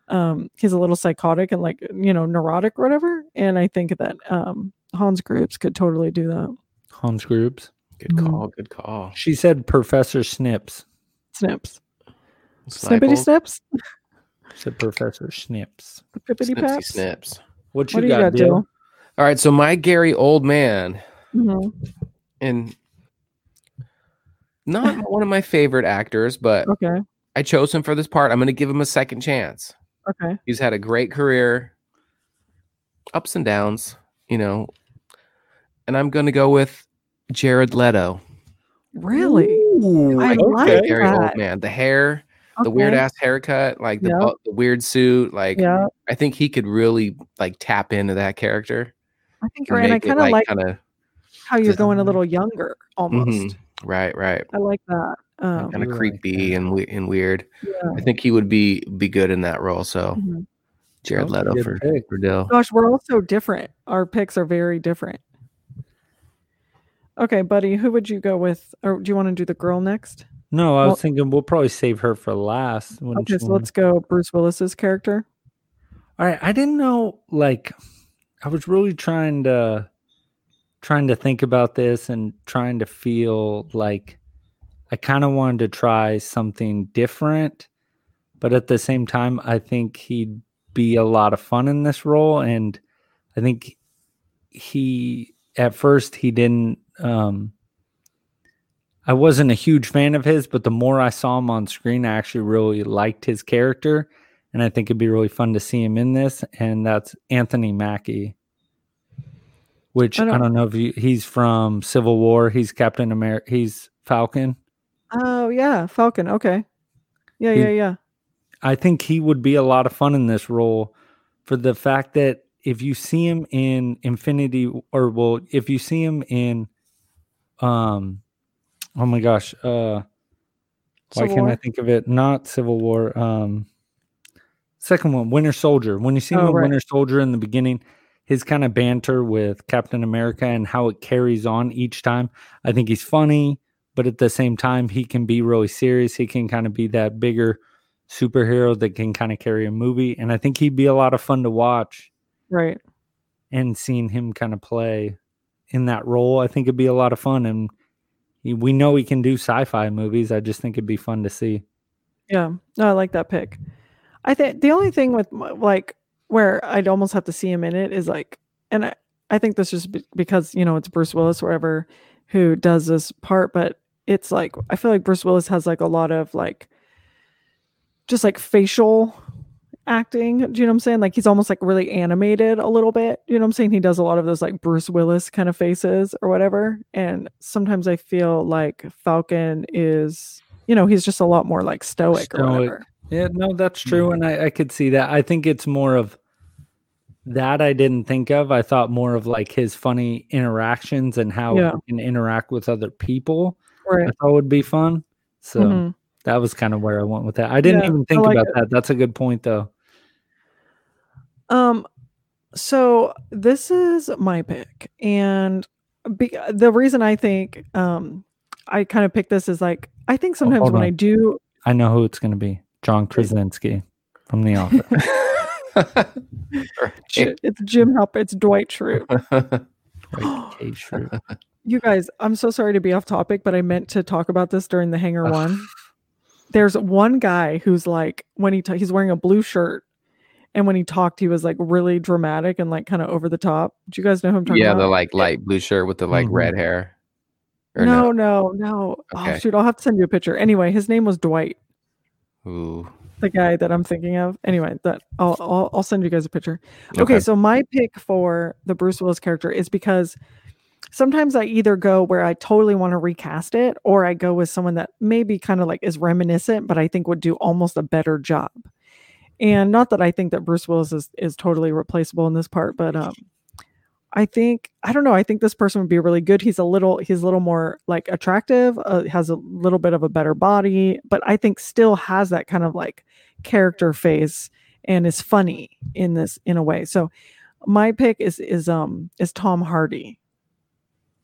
um he's a little psychotic and like you know neurotic or whatever and i think that um hans groups could totally do that Hans Grubes. Good Mhm. call. Good call. She said Professor Snips. snips snippety Snipple. snips Said Professor Snips. pippity Snipsy paps snips. What you what do you got, got Dill? Dill? All right, so my Gary old man, Mhm. and not one of my favorite actors, but okay I chose him for this part. I'm going to give him a second chance. okay He's had a great career, ups and downs, you know. And I'm going to go with Jared Leto. really I Like like the Gary that. old man, the hair, the weird ass haircut, like the, Yeah. bu- the weird suit. Like yeah I think he could really like tap into that character. i think you're right i kind of like kind of how you're going a little younger almost Mhm. right, right, i like that um kind of you like creepy and we- and weird. yeah. I think he would be be good in that role. So Mhm. Jared Leto for pick. for Dill. Gosh, we're all so different. Our picks are very different. Okay, buddy, who would you go with? Or do you want to do the girl next? No, I Well- was thinking we'll probably save her for last. Okay, so let's go Bruce Willis's character. All right, I didn't know. Like, I was really trying to trying to think about this and trying to feel like I kind of wanted to try something different, but at the same time, I think he'd be a lot of fun in this role, and I think he at first he didn't. Um I wasn't a huge fan of his, but the more I saw him on screen, I actually really liked his character and I think it'd be really fun to see him in this. And that's Anthony Mackie, which I I don't- don't, know if you, he's from Civil War. He's Captain America. He's Falcon. Oh yeah, Falcon. Okay. Yeah, He- yeah, yeah. I think he would be a lot of fun in this role for the fact that if you see him in Infinity or well, if you see him in um oh my gosh, uh why can't I think of it? Not Civil War. Um second one, Winter Soldier. When you see Oh, right. Winter Soldier in the beginning, his kind of banter with Captain America and how it carries on each time. I think he's funny, but at the same time, he can be really serious. He can kind of be that bigger superhero that can kind of carry a movie. And I think he'd be a lot of fun to watch Right. and seeing him kind of play in that role. I think it'd be a lot of fun. And we know he can do sci fi movies. I just think it'd be fun to see. Yeah. No, I like that pick. I think the only thing with like where I'd almost have to see him in it is like, and I, I think this is because you know it's Bruce Willis, or whatever, who does this part. But it's like I feel like Bruce Willis has like a lot of like, just like facial acting. Do you know what I'm saying? Like he's almost like really animated a little bit. You know what I'm saying? He does a lot of those like Bruce Willis kind of faces or whatever. And sometimes I feel like Falcon is, you know, he's just a lot more like stoic, or whatever. Yeah, no, that's true, and I, I could see that. I think it's more of that I didn't think of. I thought more of like his funny interactions and how Yeah. he can interact with other people. Right. I thought would be fun. So Mhm. that was kind of where I went with that. I didn't Yeah, even think like about it. that. That's a good point, though. Um, so this is my pick, and be, the reason I think um I kind of picked this is like I think sometimes hold when on. I do I know who it's going to be. John Krasinski from The Office. it's Jim Halp, it's Dwight Schrute. Right, K. Schrute. You guys, I'm so sorry to be off topic, but I meant to talk about this during the Hangar one. There's one guy who's like when he ta- he's wearing a blue shirt, and when he talked, he was like really dramatic and like kind of over the top. Do you guys know who I'm talking yeah, about? the like light blue shirt with the like Mhm. red hair. Or no, no, no. Okay. Oh shoot, I'll have to send you a picture. Anyway, his name was Dwight, Ooh. the guy that I'm thinking of. Anyway, that I'll I'll, I'll send you guys a picture. Okay. Okay. so my pick for the Bruce Willis character is because sometimes I either go where I totally want to recast it, or I go with someone that maybe kind of like is reminiscent, but I think would do almost a better job. And not that I think that Bruce Willis is is totally replaceable in this part, but um, I think I don't know. I think this person would be really good. He's a little he's a little more like attractive, uh, has a little bit of a better body, but I think still has that kind of like character face and is funny in this in a way. So my pick is is um is Tom Hardy.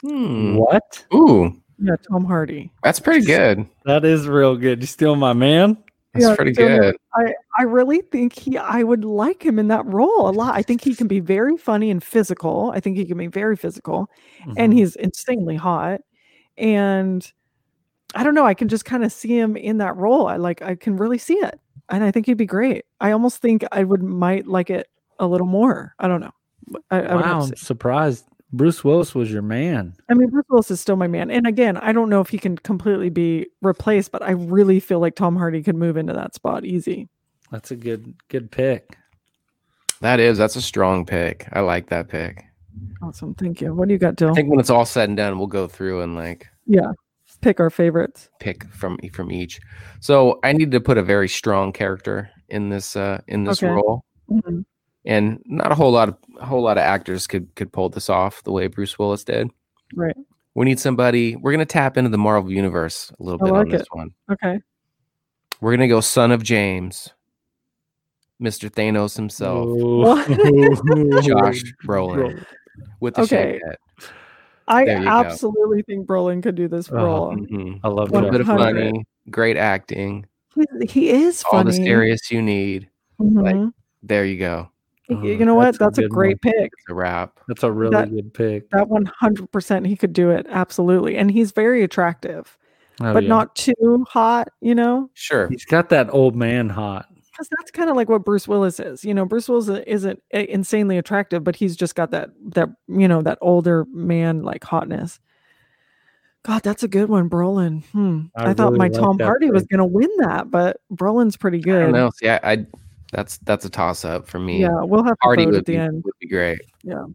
Hmm. What? Ooh, Yeah, Tom Hardy. that's pretty good. That is real good. You steal my man? That's Yeah, pretty so good. I I really think he I would like him in that role a lot. I think he can be very funny and physical. I think he can be very physical and Mhm. he's insanely hot. And I don't know, I can just kind of see him in that role. I like I can really see it. And I think he'd be great. I almost think I would might like it a little more. I don't know. I, I wow, I'm surprised. Bruce Willis was your man. I mean, Bruce Willis is still my man. And again, I don't know if he can completely be replaced, but I really feel like Tom Hardy could move into that spot easy. That's a good good pick. That is. That's a strong pick. I like that pick. Awesome. Thank you. What do you got, Dill? I think when it's all said and done, we'll go through and like Yeah. Pick our favorites. pick from from each. So I need to put a very strong character in this uh in this Okay. role. Mhm. And not a whole lot of a whole lot of actors could could pull this off the way Bruce Willis did. Right. We need somebody. We're gonna tap into the Marvel universe a little I bit on like this it. one. Okay. We're gonna go son of James, Mr. Thanos himself, Josh Brolin with the Okay. shaved. I There you go. absolutely think Brolin could do this Uh-huh. role. Mhm. I love A little that. bit of 100. funny, great acting, He, he is all the serious you need. like, Mhm. There you go. Y- Oh, you know what? that's a That's a good great pick. It's a wrap. That's a really That- good pick. That 100% he could do it. Absolutely. And he's very attractive, Oh, but yeah. not too hot, you know? Sure. He's got that old man hot. Because that's kind of like what Bruce Willis is. You know, Bruce Willis isn't insanely attractive, but he's just got that, that, you know, that older man like hotness. God, that's a good one, Brolin. Hmm. I I, thought really my Tom that Hardy was going to win that, but Brolin's pretty I good. don't know. See, I, I that's that's a toss up for me. Yeah, we'll have to Hardy vote at the be, end. would be great. Yeah.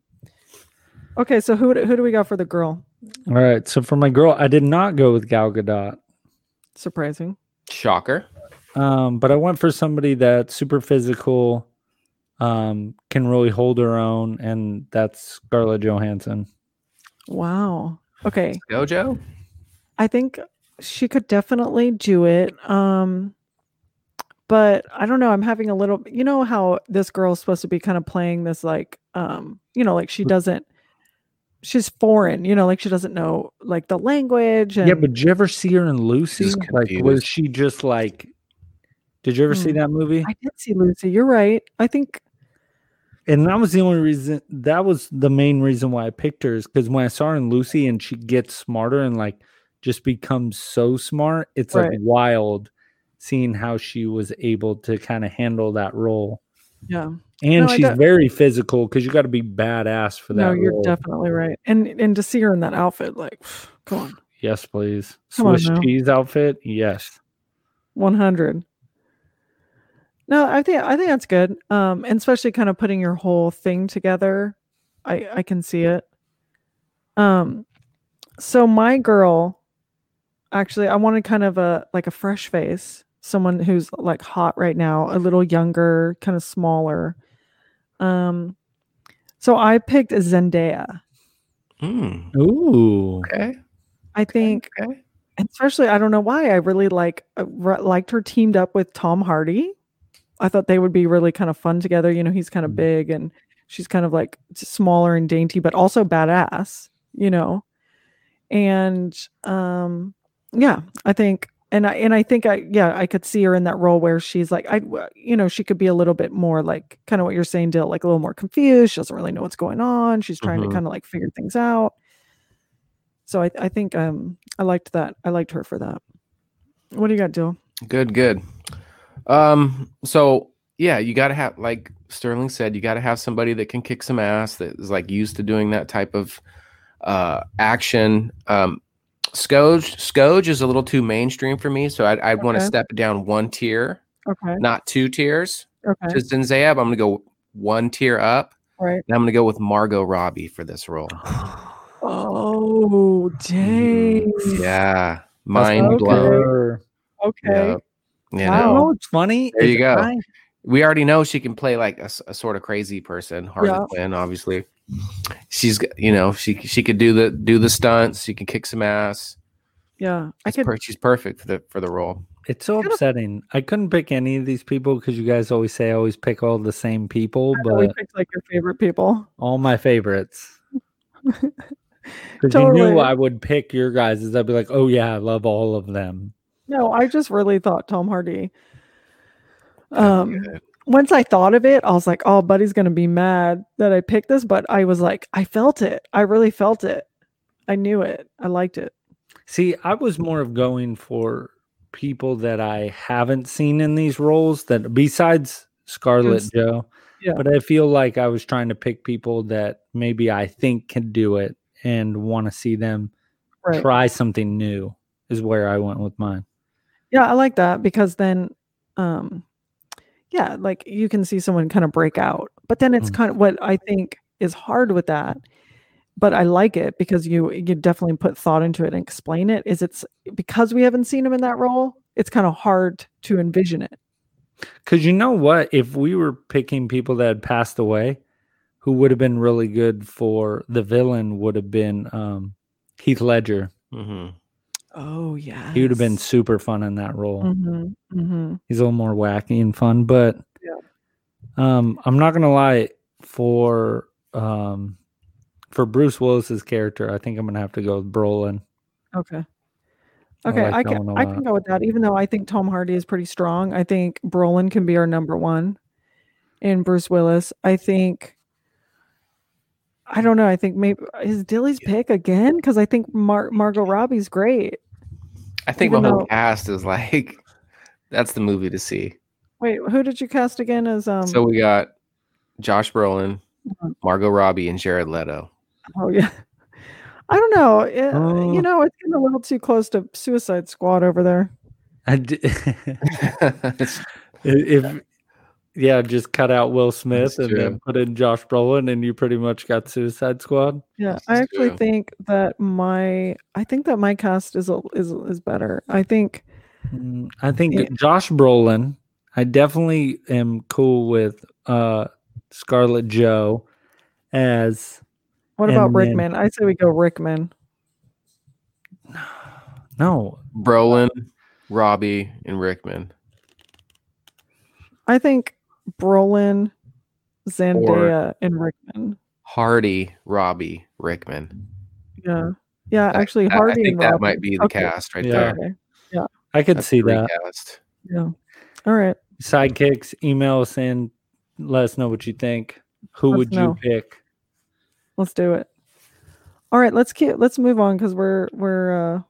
Okay, so who do, who do we got for the girl? All right. So for my girl, I did not go with Gal Gadot. Surprising. Shocker. Um, but I went for somebody that's super physical, um, can really hold her own, and that's Scarlett Johansson. Wow. Okay, Gojo? I think she could definitely do it. Um, but I don't know. I'm having a little. You know how this girl's supposed to be kind of playing this like, um, you know, like she doesn't. She's foreign, you know, like she doesn't know like the language. And, Yeah, but did you ever see her in Lucy? Like, was she just like? Did you ever see Hmm. that movie? I did see Lucy. You're right. I think and that was the only reason. That was the main reason why I picked her is because when I saw her in Lucy and she gets smarter and like just becomes so smart, it's like wild seeing how she was able to kind of handle that role. Yeah. And No, I she's don't- very physical because you got to be badass for that. no, you're role. definitely right. And and to see her in that outfit, like, come on, Yes, please. Come Swiss cheese outfit. Yes. one hundred. No, I think I think that's good. Um, and especially kind of putting your whole thing together. I I can see it. Um, so my girl, actually, I wanted kind of a like a fresh face, someone who's like hot right now, a little younger, kind of smaller. Um, so I picked Zendaya. Mm, Ooh. okay. I think Okay. especially I don't know why I really like uh, r- liked her teamed up with Tom Hardy. I thought they would be really kind of fun together. You know, he's kind of Mhm. big and she's kind of like smaller and dainty, but also badass. You know, and um, yeah, I think. And I and I think I yeah I could see her in that role where she's like I you know she could be a little bit more like kind of what you're saying Dill like a little more confused she doesn't really know what's going on she's trying Mhm. to kind of like figure things out so I I think um I liked that I liked her for that what do you got Dill Good, good. Um, so yeah, you gotta have like Sterling said, you gotta have somebody that can kick some ass that is like used to doing that type of uh action. Um Scoge Scoge is a little too mainstream for me, so I'd, I'd want to step down one tier, okay not two tiers. okay To Zendaya, but I'm gonna go one tier up, right and I'm gonna go with Margot Robbie for this role. oh dang mm, Yeah, mind okay. blown. Okay Yeah. You Wow. You know? know what's funny? There you go. I- we already know she can play like a sort of crazy person, Harley Yeah. Quinn. Obviously, she's you know she she could do the do the stunts. She can kick some ass. yeah I It's could per- she's perfect for the for the role. It's so upsetting. I couldn't pick any of these people because you guys always say I always pick all the same people, I know we but picked like your favorite people all my favorites. Because you knew I would pick your guys. I'd be like, oh yeah, I love all of them. no I just really thought Tom Hardy um Good. Once I thought of it, I was like, "Oh, Buddy's gonna be mad that I picked this," but I was like, I felt it. I really felt it. I knew it. I liked it. See, I was more of going for people that I haven't seen in these roles that besides Scarlett Yes. Joe. Yeah. But I feel like I was trying to pick people that maybe I think can do it and want to see them Right. try something new is where I went with mine. Yeah, I like that because then, um, yeah, like you can see someone kind of break out. But then it's Mm. kind of what I think is hard with that. But I like it because you you definitely put thought into it and explain it. Is it's because we haven't seen him in that role? It's kind of hard to envision it. Because you know what? If we were picking people that had passed away, who would have been really good for the villain would have been um, Heath Ledger. Mhm. Oh yeah, He would have been super fun in that role. hmm hmm He's a little more wacky and fun, but Yeah. um, I'm not gonna lie for um, for Bruce Willis's character. I think I'm gonna have to go with Brolin. Okay. I Okay, like I can I can go with that. Even though I think Tom Hardy is pretty strong, I think Brolin can be our number one, and Bruce Willis. I think. I don't know. I think maybe is Dilly's pick again because I think Mar- Margot Robbie's great. I think Even the whole though- cast is like that's the movie to see. Wait, who did you cast again as um? so we got Josh Brolin, Mhm. Margot Robbie, and Jared Leto. oh yeah, I don't know. It- Oh. you know, it's getting a little too close to Suicide Squad over there. I d- if yeah, just cut out Will Smith That's and true. then put in Josh Brolin, and you pretty much got Suicide Squad. Yeah, This I actually true. think that my I think that my cast is a- is is better. I think Mm, I think Yeah. Josh Brolin. I definitely am cool with uh Scarlett Joe as what about And then- Rickman? I say we go Rickman. no. Brolin, Robbie, and Rickman. I think Brolin, Zendaya, and Rickman. Hardy, Robbie, Rickman. Yeah, yeah. Actually, I- Hardy I think and that Robbie. might be the Okay, cast right Yeah. there. Okay. I could That's see that. recast. Yeah. All right. Sidekicks, email us in. Let us know what you think. Who Let us would you pick? Let's do it. All right. Let's keep. Let's move on because we're we're uh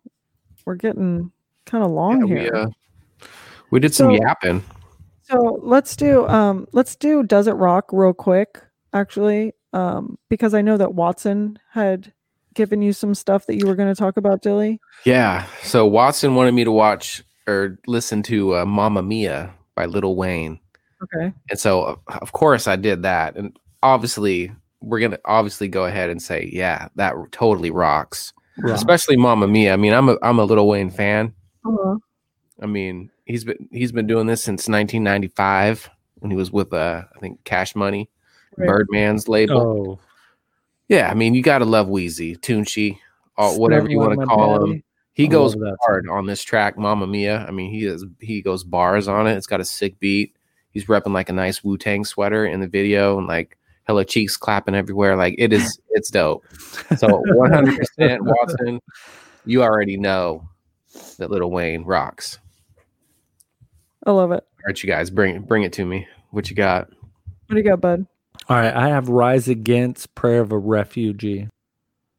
we're getting kind of long Yeah, here. we, uh, we did some yapping. So let's do um let's do Does It Rock real quick, actually. Um, because I know that Watson had given you some stuff that you were going to talk about, Dilly. Yeah. So Watson wanted me to watch or listen to uh, Mamma Mia by Lil Wayne. Okay. And so uh, of course I did that. And obviously we're going to obviously go ahead and say, yeah, that totally rocks. Especially Mamma Mia. I mean, I'm a I'm a Lil Wayne fan. Uh-huh. I mean, he's been he's been doing this since 1995 when he was with uh I think Cash Money, Right. Birdman's label. Oh, Yeah, I mean, you got to love Weezy, Tunechi, or whatever you want to My call him. He I goes hard on this track, Mamma Mia. I mean, he is he goes bars on it. It's got a sick beat. He's repping like a nice Wu Tang sweater in the video, and like hella cheeks clapping everywhere. Like it is, it's dope. So 100 percent Watson, you already know that Lil Wayne rocks. I love it. All right, you guys, bring bring it to me. What you got? What do you got, bud? All right, I have Rise Against Prayer of a Refugee.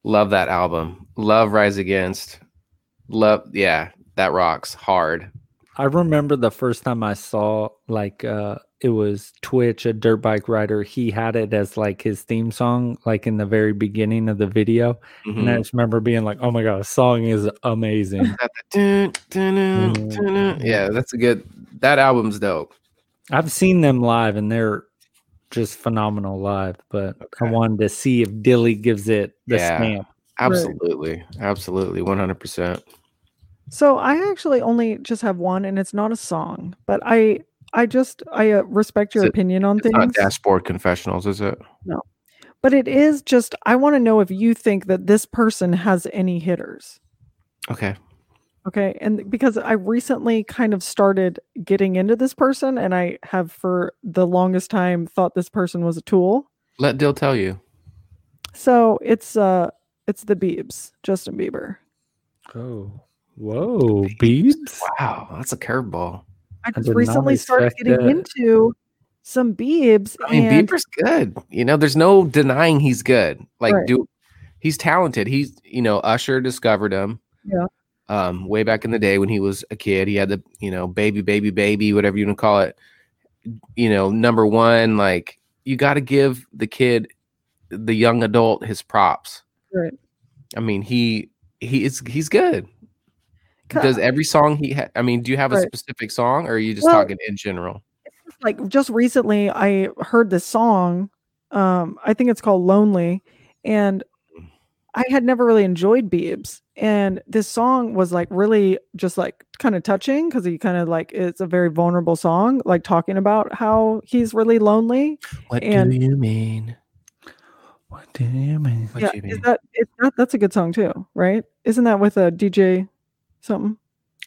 Love that album. Love Rise Against. Love, yeah, that rocks hard. I remember the first time I saw like uh it was Twitch, a dirt bike rider. He had it as like his theme song, like in the very beginning of the video. And I Mhm. just remember being like, oh my god, the song is amazing. Mm. dun. Yeah, that's a good. That album's dope. I've seen them live and they're just phenomenal live, but I wanted to see if Dilly gives it the Yeah. stamp. Absolutely, absolutely, one hundred percent. So I actually only just have one, and it's not a song, but I I just I uh, respect your it- opinion on It's not things. Dashboard Confessionals, is it? No, but it is just I want to know if you think that this person has any hitters. Okay. Okay. And because I recently kind of started getting into this person and I have for the longest time thought this person was a tool. Let Dill tell you. So it's uh it's the Biebs, Justin Bieber. Oh, whoa, Beebs. Wow, that's a curveball. I I just did not recently started getting that. into some Biebs I mean, and Bieber's good. You know, there's no denying he's good. Like, Right. do he's talented. He's you know, Usher discovered him. Yeah. Um, way back in the day when he was a kid, he had the you know, baby, baby, baby, whatever you want to call it. You know, number one, like you got to give the kid, the young adult, his props. Right. I mean, he he is he's good. Does every song he ha- I mean, do you have a Right. specific song or are you just Well, talking in general? like just recently I heard this song. Um, I think it's called Lonely, and I had never really enjoyed Biebs. And this song was like really just like kind of touching because he kind of like it's a very vulnerable song, like talking about how he's really lonely. What and- do you mean? What do you mean? What yeah, do you is that is that that's a good song too, right? Isn't that with a DJ something?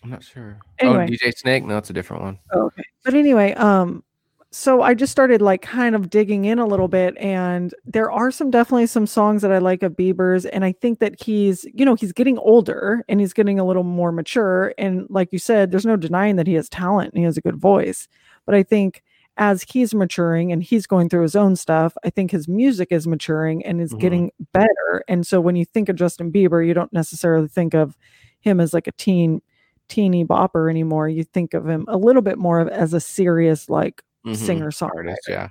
I'm not sure. Anyway. Oh, DJ Snake? No, it's a different one. Oh, okay. But anyway, um, so I just started like kind of digging in a little bit, and there are some definitely some songs that I like of Bieber's, and I think that he's, you know, he's getting older and he's getting a little more mature. And like you said, there's no denying that he has talent and he has a good voice. But I think as he's maturing and he's going through his own stuff, I think his music is maturing and is Mhm. getting better. And so when you think of Justin Bieber, you don't necessarily think of him as like a teen teeny bopper anymore. You think of him a little bit more of as a serious like Mhm. singer songwriter. Yeah.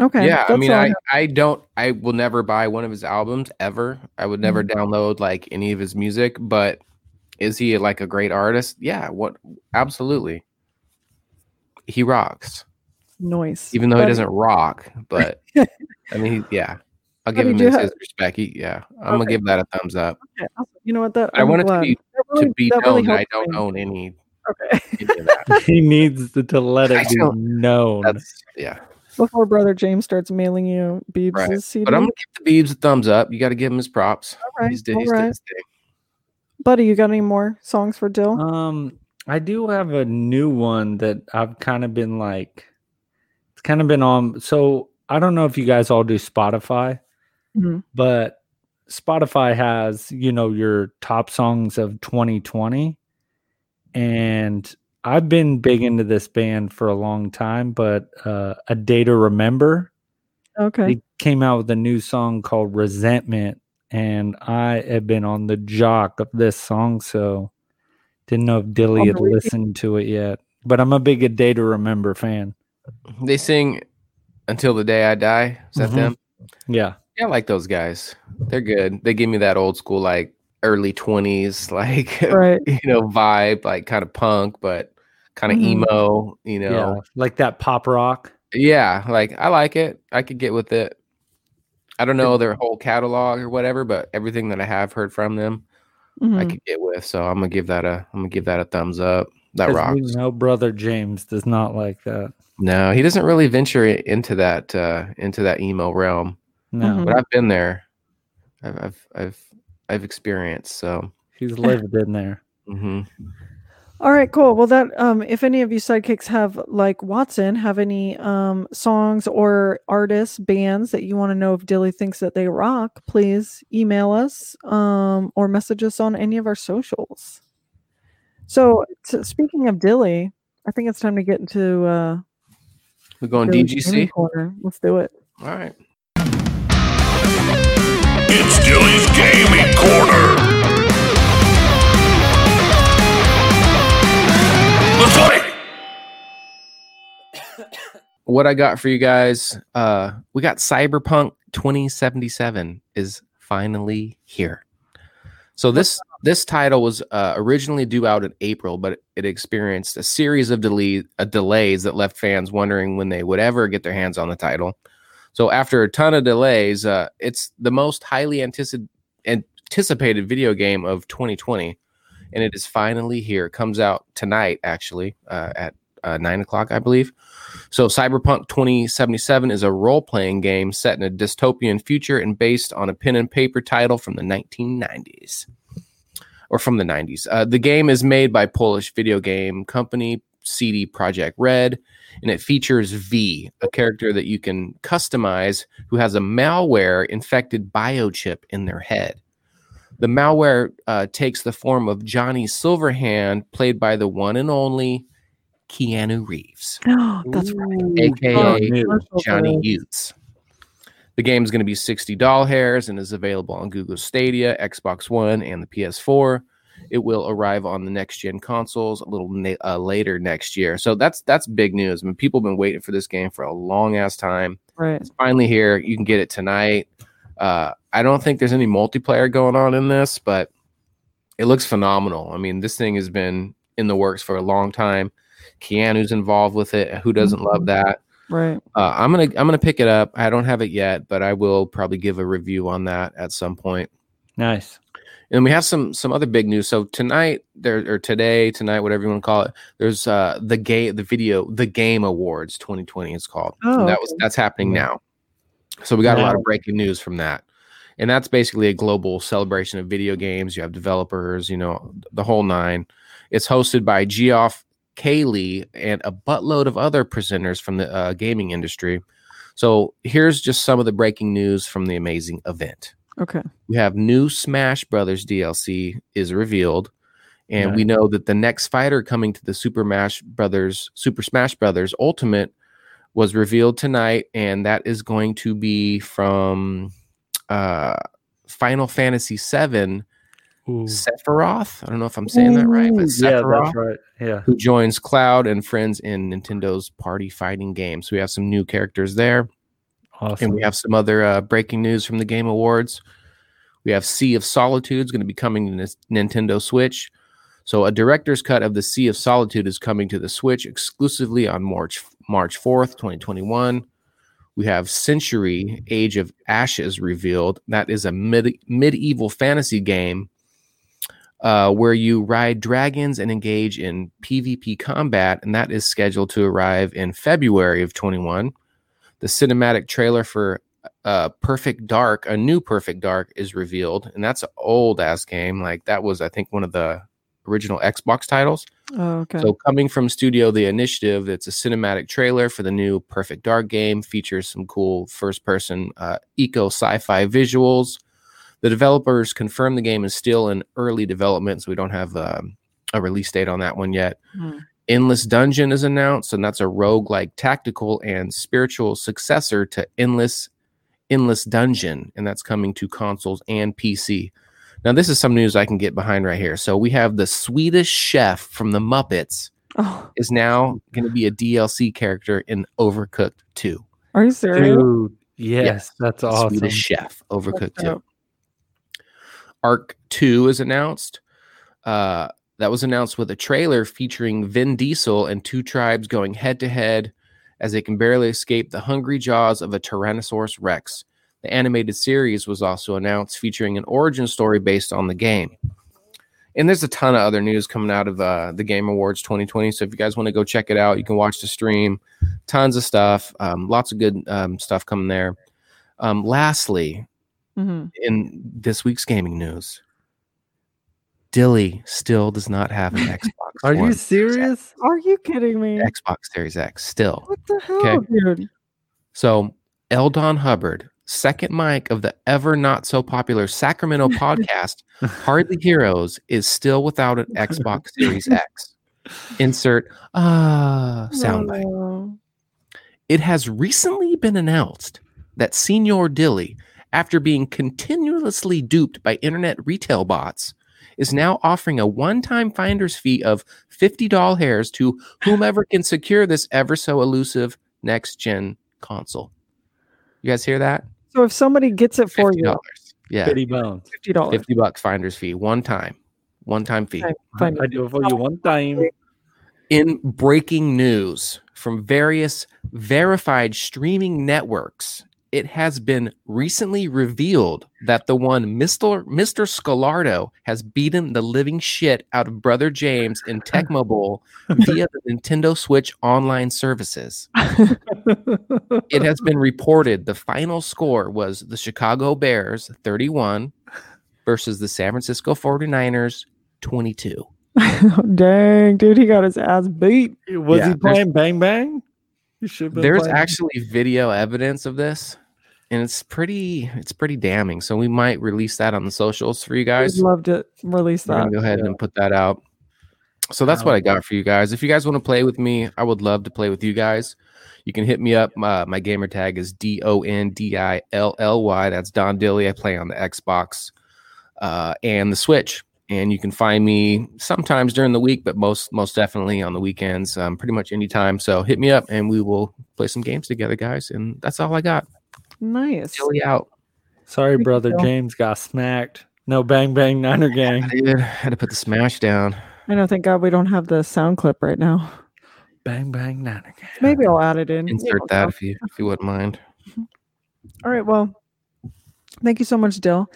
Okay. yeah, I mean, I. I don't, I will never buy one of his albums ever. I would never Mm-hmm. download like any of his music, but is he like a great artist? Yeah, what, absolutely. He rocks, noise. even though he doesn't rock, but I mean, he, yeah, I'll give Buddy, him do you his, have- his respect. He, yeah, I'm gonna give that a thumbs up. Okay. You know what? That I I'm want it to be- That to be that really known, that I don't me. own any, Okay. any that. he needs to, to let it be known. That's, yeah, Before brother James starts mailing you Beebs' Right. CD. but I'm gonna give the Beebs a thumbs up. You got to give him his props. all right. He's, did- all he's did right. his. Buddy, you got any more songs for Dill? Um, I do have a new one that I've kind of been like, it's kind of been on. So I don't know if you guys all do Spotify, Mhm. but Spotify has, you know, your top songs of 2020. And I've been big into this band for a long time, but uh, A Day to Remember, Okay. they came out with a new song called Resentment. And I have been on the jock of this song. So didn't know if Dilly had listened to it yet. but I'm a big A Day to Remember fan. They sing "Until the Day I Die." Is that Mhm. them? Yeah. Yeah, I like those guys. They're good. They give me that old school, like early twenties, like Right. you know, vibe, like kind of punk, but kind of Mhm. emo. You Yeah. know, Like that pop rock. yeah. Like I like it. I could get with it. I don't know their whole catalog or whatever, but everything that I have heard from them, I Mhm. could get with. So I'm gonna give that a I'm gonna give that a thumbs up. That rocks. we know brother James does not like that. No, he doesn't really venture into that uh into that emo realm. No, Mhm. But I've been there. I've I've I've, I've experienced. So he's lived in there. hmm All right, cool. Well, that um, if any of you sidekicks have like Watson have any um songs or artists, bands that you want to know if Dilly thinks that they rock, please email us um or message us on any of our socials. So, t- speaking of Dilly, I think it's time to get into uh We're going Dilly's DGC. corner. Let's do it. All right. It's Dilly's Gaming Corner. Let's play. What I got for you guys, uh, we got Cyberpunk 2077 is finally here. So this this title was uh, originally due out in April, but it experienced a series of delay, uh, delays that left fans wondering when they would ever get their hands on the title. So after a ton of delays, uh, it's the most highly anticipated video game of 2020, and it is finally here. It comes out tonight, actually, uh, at uh, nine o'clock, I believe. So, Cyberpunk 2077 is a role playing game set in a dystopian future and based on a pen and paper title from the 1990s or from the 90s. Uh, the game is made by Polish video game company CD Projekt Red, and it features V, a character that you can customize who has a malware infected biochip in their head. The malware uh, takes the form of Johnny Silverhand, played by the one and only Keanu Reeves That's right. aka Oh, new. Johnny this. Utes. The game is going to be 60 doll hairs and is available on Google Stadia, Xbox One, and the PS4. It will arrive on the next gen consoles a little na- uh, later next year. So that's that's big news. I mean, people have been waiting for this game for a long ass time. Right. It's finally here. You can get it tonight. Uh, I don't think there's any multiplayer going on in this, but it looks phenomenal. I mean, this thing has been in the works for a long time. Keanu's involved with it. Who doesn't love Mhm. that? Right. Uh, I'm gonna I'm gonna pick it up. I don't have it yet, but I will probably give a review on that at some point. Nice. And we have some some other big news. So tonight there or today, tonight, whatever you want to call it, there's uh the game the video, the game awards 2020 it's called. Oh, And that was that's happening now. So we got a lot of breaking news from that. And that's basically a global celebration of video games. You have developers, you know, the whole nine. It's hosted by Geoff Keighley and a buttload of other presenters from the uh, gaming industry. So here's just some of the breaking news from the amazing event Okay. we have new Smash Brothers DLC is revealed, and we know that the next fighter coming to the Super Smash Brothers Super Smash Brothers Ultimate was revealed tonight, and that is going to be from uh, Final Fantasy VII Ooh. Sephiroth. I don't know if I'm saying that right, but Ooh, Yeah, Sephiroth that's right. Yeah. who joins Cloud and friends in Nintendo's party fighting game. So we have some new characters there. Awesome. And we have some other uh, breaking news from the Game Awards. We have Sea of Solitude is going to be coming to Nintendo Switch. So a director's cut of the Sea of Solitude is coming to the Switch exclusively on March March 4th, 2021. We have Century Age of Ashes revealed. That is a mid- medieval fantasy game uh, where you ride dragons and engage in PvP combat, and that is scheduled to arrive in February of 21 the cinematic trailer for uh perfect dark a new perfect dark is revealed and that's an old ass game like that was i think one of the original xbox titles Oh, okay. so coming from studio the initiative it's a cinematic trailer for the new perfect dark game features some cool first person uh, eco sci-fi visuals the developers confirm the game is still in early development so we don't have um, a release date on that one yet Hmm. Endless Dungeon is announced, and that's a roguelike tactical and spiritual successor to Endless Endless Dungeon, and that's coming to consoles and PC. Now, this is some news I can get behind right here. So we have the Swedish chef from the Muppets Oh, is now going to be a DLC character in Overcooked 2. are you serious? Dude, yes, Yes, that's awesome. Swedish Chef, Overcooked 2. ARK 2 is announced. Uh, that was announced with a trailer featuring Vin Diesel and two tribes going head to head as they can barely escape the hungry jaws of a Tyrannosaurus Rex. The animated series was also announced, featuring an origin story based on the game. And there's a ton of other news coming out of uh, the Game Awards 2020. So if you guys want to go check it out, you can watch the stream. Tons of stuff, um, lots of good um, stuff coming there. Um, lastly, Mhm. in this week's gaming news, Dilly still does not have an Xbox. Are you One. serious? Are you kidding me? Xbox Series X still. What the hell, Okay. dude? So Eldon Hubbard, second mic of the ever not so popular Sacramento podcast, Hardly Heroes, is still without an Xbox Series X. Insert ah soundbite. Oh. It has recently been announced that Senior Dilly, after being continuously duped by internet retail bots, is now offering a one-time finder's fee of 50 doll hairs to whomever can secure this ever so elusive next-gen console. You guys hear that? So if somebody gets it for $50. you, Yeah, Bitty bones. fifty dollars. 50 bucks finder's fee, one time. One-time fee. Fine. I do it for you one time. in breaking news from various verified streaming networks, it has been recently revealed that the one Mr. Mr. Scalardo has beaten the living shit out of Brother James in Tecmo Bowl via the Nintendo Switch online services. It has been reported the final score was the Chicago Bears 31 versus the San Francisco 49ers 22. Dang, dude, he got his ass beat. Was Yeah, he there's- playing Bang Bang? You should have been there's playing- actually video evidence of this and it's pretty it's pretty damning so we might release that on the socials for you guys. I'd love to release that. gonna go ahead and put that out. So that's what i got for you guys. If you guys want to play with me i would love to play with you guys. You can hit me up my, my gamer tag is d-o-n-d-i-l-l-y that's don dilly. I play on the xbox uh, and the switch and you can find me sometimes during the week but most most definitely on the weekends um, pretty much anytime. So hit me up and we will play some games together guys and that's all i got Nice. dilly out Sorry, brother Phil. James got smacked. No Bang Bang Niner Gang. I did. Had to put the smash down. I know. Thank God we don't have the sound clip right now. Bang Bang Niner Gang. Maybe I'll add it in. Insert know, that if you if you wouldn't mind. All right. Well, thank you so much, Dill.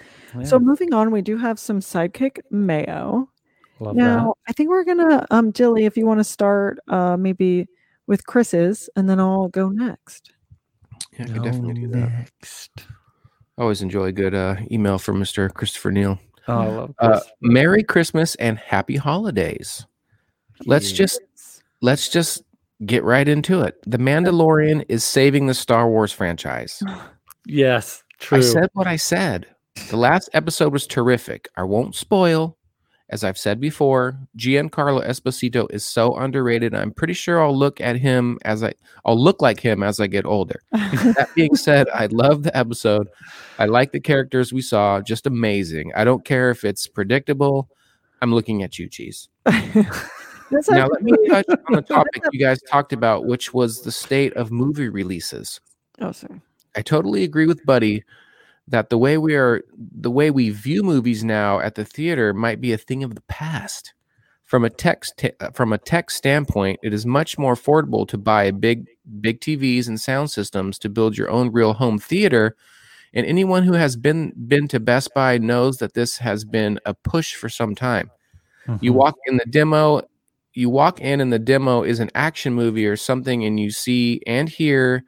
So moving on, we do have some sidekick mayo. love now, I think we're gonna um Dilly, if you want to start uh maybe with Chris's and then I'll go next. Yeah, I could definitely do that. Next. I always enjoy a good uh, email from Mr. Christopher Neal. Oh, I love Uh, Merry Christmas and Happy Holidays. Let's just let's just get right into it. The Mandalorian is saving the Star Wars franchise. Yes, true. I said what I said. The last episode was terrific. I won't spoil. As I've said before, Giancarlo Esposito is so underrated. I'm pretty sure I'll look at him as I I'll look like him as I get older. That being said, I love the episode. I like the characters we saw, just amazing. I don't care if it's predictable. I'm looking at you, cheese. Now let me touch on the topic you guys talked about, which was the state of movie releases. Oh, sorry. I totally agree with Buddy that the way we are the way we view movies now at the theater might be a thing of the past. From a tech sta- from a tech standpoint, it is much more affordable to buy big big TVs and sound systems to build your own real home theater. And anyone who has been been to Best Buy knows that this has been a push for some time. You Mhm. walk in the demo, you walk in and the demo is an action movie or something, and you see and hear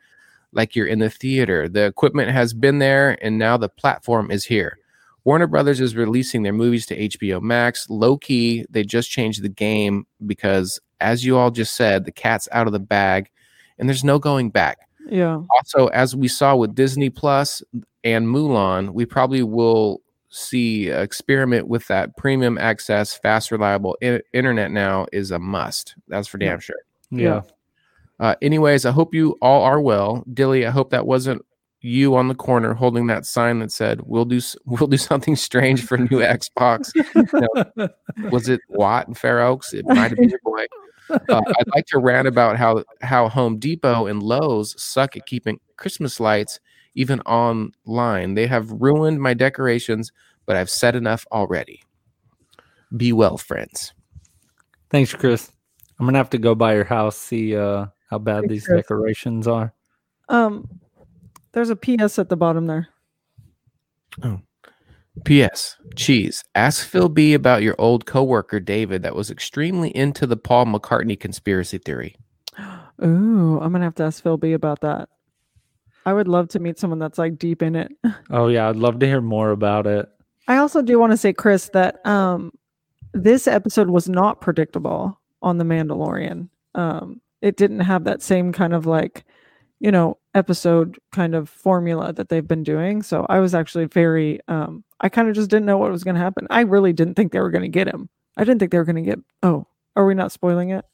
like you're in the theater. The equipment has been there, and now the platform is here. Warner Brothers is releasing their movies to HBO Max. Low key, they just changed the game because, as you all just said, the cat's out of the bag, and there's no going back Yeah. also as we saw with disney plus and mulan we probably will see experiment with that premium access fast reliable I- internet now is a must that's for damn sure yeah. Uh, anyways i hope you all are well dilly i hope that wasn't you on the corner holding that sign that said we'll do we'll do something strange for new xbox was it watt and fair oaks it might have been your boy Uh, I'd like to rant about how how Home Depot and Lowe's suck at keeping Christmas lights even online. They have ruined my decorations, but I've said enough already. Be well, friends. Thanks, Chris. I'm gonna have to go by your house see uh, how bad these decorations are. Um, there's a PS at the bottom there. Oh. P.S. Cheese. Ask Phil B about your old coworker David that was extremely into the Paul McCartney conspiracy theory. Ooh, I'm gonna have to ask Phil B about that. I would love to meet someone that's like deep in it. Oh yeah, I'd love to hear more about it. I also do want to say, Chris, that um, this episode was not predictable on The Mandalorian. Um, it didn't have that same kind of like, you know, episode kind of formula that they've been doing. So I was actually very, um, I kind of just didn't know what was going to happen. I really didn't think they were going to get him. I didn't think they were going to get. Oh, are we not spoiling it?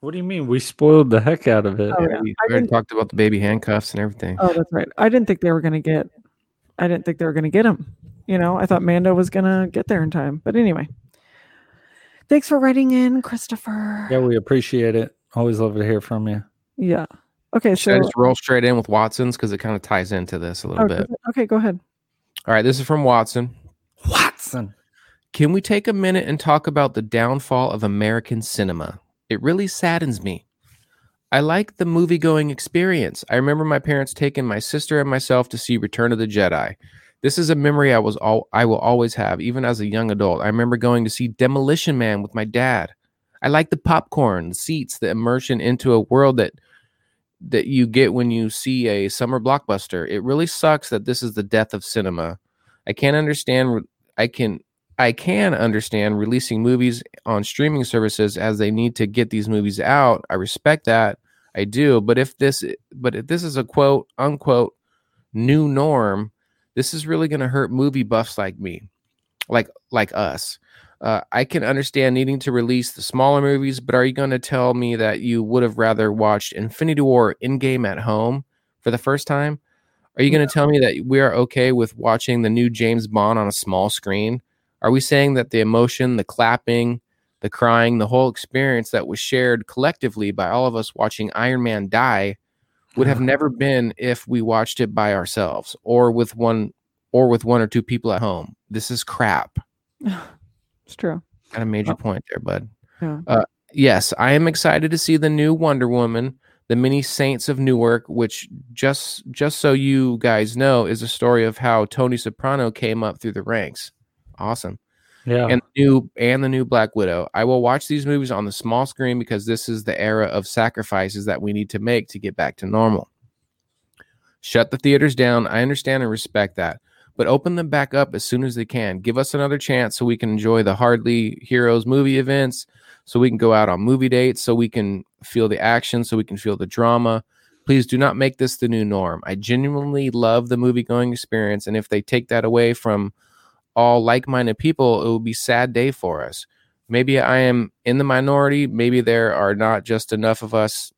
What do you mean? We spoiled the heck out of it. Oh, Yeah, yeah. we I already talked about the baby handcuffs and everything. Oh, that's right. I didn't think they were going to get. I didn't think they were going to get him. You know, I thought Mando was going to get there in time. But anyway, thanks for writing in, Christopher. Yeah, we appreciate it. Always love to hear from you. Yeah. Okay. Should I just roll straight in with Watson's because it kind of ties into this a little oh, bit. okay, go ahead. All right, this is from Watson. Watson. Can we take a minute and talk about the downfall of American cinema? It really saddens me. I like the movie going experience. I remember my parents taking my sister and myself to see Return of the Jedi. This is a memory I was all I will always have, even as a young adult. I remember going to see Demolition Man with my dad. I like the popcorn, the seats, the immersion into a world that that you get when you see a summer blockbuster. It really sucks that this is the death of cinema. I can't understand I can I can understand releasing movies on streaming services as they need to get these movies out. I respect that. I do. But if this but if this is a quote unquote new norm, this is really going to hurt movie buffs like me, like like us. Uh, I can understand needing to release the smaller movies, but are you going to tell me that you would have rather watched Infinity War Endgame at home for the first time? Are you going to tell me that we are okay with watching the new James Bond on a small screen? Are we saying that the emotion, the clapping, the crying, the whole experience that was shared collectively by all of us watching Iron Man die would have never been if we watched it by ourselves or with one or with one or two people at home? This is crap. It's true. Got a major point there, bud. Yeah. Uh, yes, I am excited to see the new Wonder Woman, the many Saints of Newark, which just just so you guys know is a story of how Tony Soprano came up through the ranks. Awesome. Yeah. And the new and the new Black Widow. I will watch these movies on the small screen because this is the era of sacrifices that we need to make to get back to normal. Shut the theaters down. I understand and respect that but open them back up as soon as they can. Give us another chance so we can enjoy the Hardly Heroes movie events, so we can go out on movie dates, so we can feel the action, so we can feel the drama. Please do not make this the new norm. I genuinely love the movie going experience, and if they take that away from all like minded people, it will be sad day for us. Maybe I am in the minority. Maybe there are not just enough of us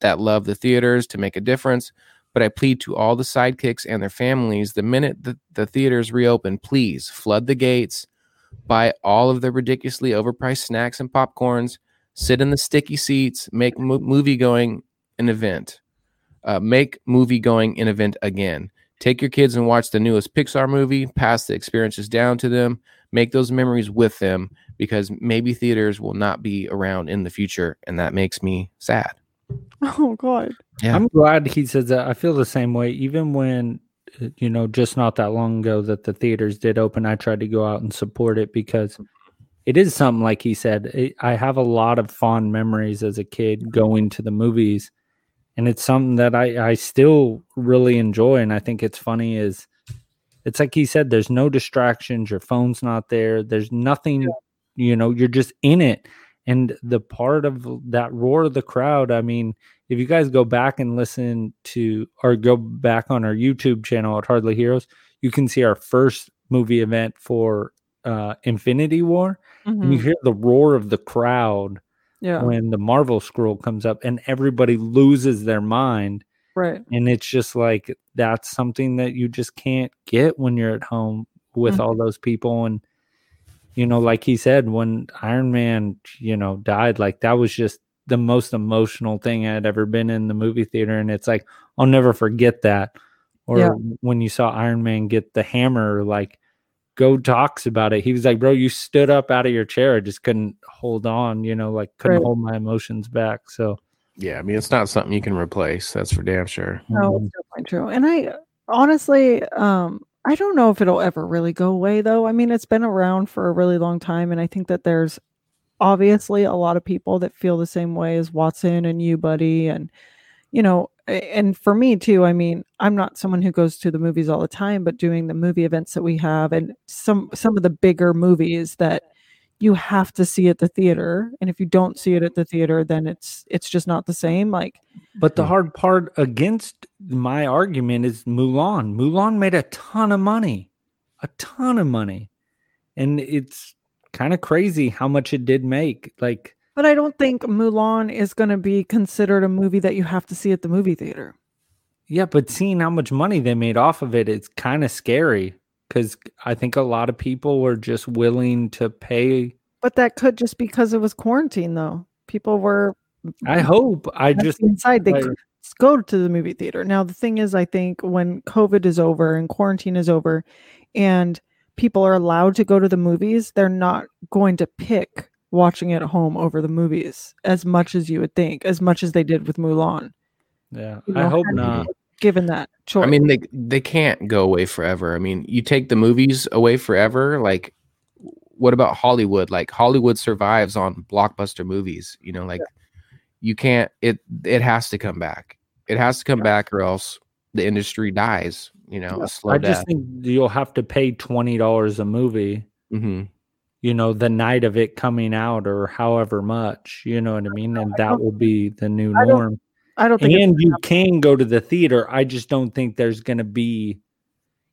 that love the theaters to make a difference but I plead to all the sidekicks and their families the minute the, the theaters reopen, please flood the gates, buy all of the ridiculously overpriced snacks and popcorns, sit in the sticky seats, make mo- movie going an event. Uh, make movie going an event again. Take your kids and watch the newest Pixar movie, pass the experiences down to them, make those memories with them because maybe theaters will not be around in the future. And that makes me sad. Oh God. Yeah. I'm glad he says that. I feel the same way. Even when, you know, just not that long ago that the theaters did open, I tried to go out and support it because it is something like he said. It, I have a lot of fond memories as a kid going to the movies, and it's something that I I still really enjoy. And I think it's funny is, it's like he said. There's no distractions. Your phone's not there. There's nothing. You know, you're just in it. And the part of that roar of the crowd, I mean, if you guys go back and listen to or go back on our YouTube channel at Hardly Heroes, you can see our first movie event for uh Infinity War. And you Mhm. hear the roar of the crowd Yeah. when the Marvel scroll comes up and everybody loses their mind. Right. And it's just like that's something that you just can't get when you're at home with Mhm. all those people. And you know, like he said, when Iron Man, you know, died, like that was just the most emotional thing I'd ever been in the movie theater. And it's like, I'll never forget that. Or Yeah. when you saw Iron Man get the hammer, like, Go talks about it. He was like, Bro, you stood up out of your chair. I just couldn't hold on, you know, like, couldn't Right. hold my emotions back. So, Yeah, I mean it's not something you can replace. That's for damn sure. No, it's definitely true. And I honestly, um, I don't know if it'll ever really go away though. I mean, it's been around for a really long time, and I think that there's obviously a lot of people that feel the same way as Watson and you, buddy, and you know, and for me too. I mean, I'm not someone who goes to the movies all the time, but doing the movie events that we have, and some some of the bigger movies that you have to see it at the theater and if you don't see it at mm-hmm. the theater then it's it's just not the same like But the hard part against my argument is Mulan. Mulan made a ton of money, a ton of money. And it's kind of crazy how much it did make. Like, But I don't think Mulan is going to be considered a movie that you have to see at the movie theater. yeah, but seeing how much money they made off of it, it's kind of scary because I think a lot of people were just willing to pay. But that could just because it was quarantine, though. People were I hope. I just inside. They like- could go to the movie theater. Now, the thing is, I think when COVID is over and quarantine is over, and people are allowed to go to the movies, they're not going to pick watching it at home over the movies as much as you would think, as much as they did with Mulan. yeah, You I hope not. Given that choice, I mean, they they can't go away forever. I mean, you take the movies away forever. Like, what about Hollywood? Like, Hollywood survives on blockbuster movies. You know, like you can't. It it has to come back. It has to come back, or else the industry dies. You know, a slow I death. just think you'll have to pay $20 a movie. hmm you know, the night of it coming out or however much, you know what I mean? And that will be the new I norm. I don't think And you can go to the theater. I just don't think there's going to be,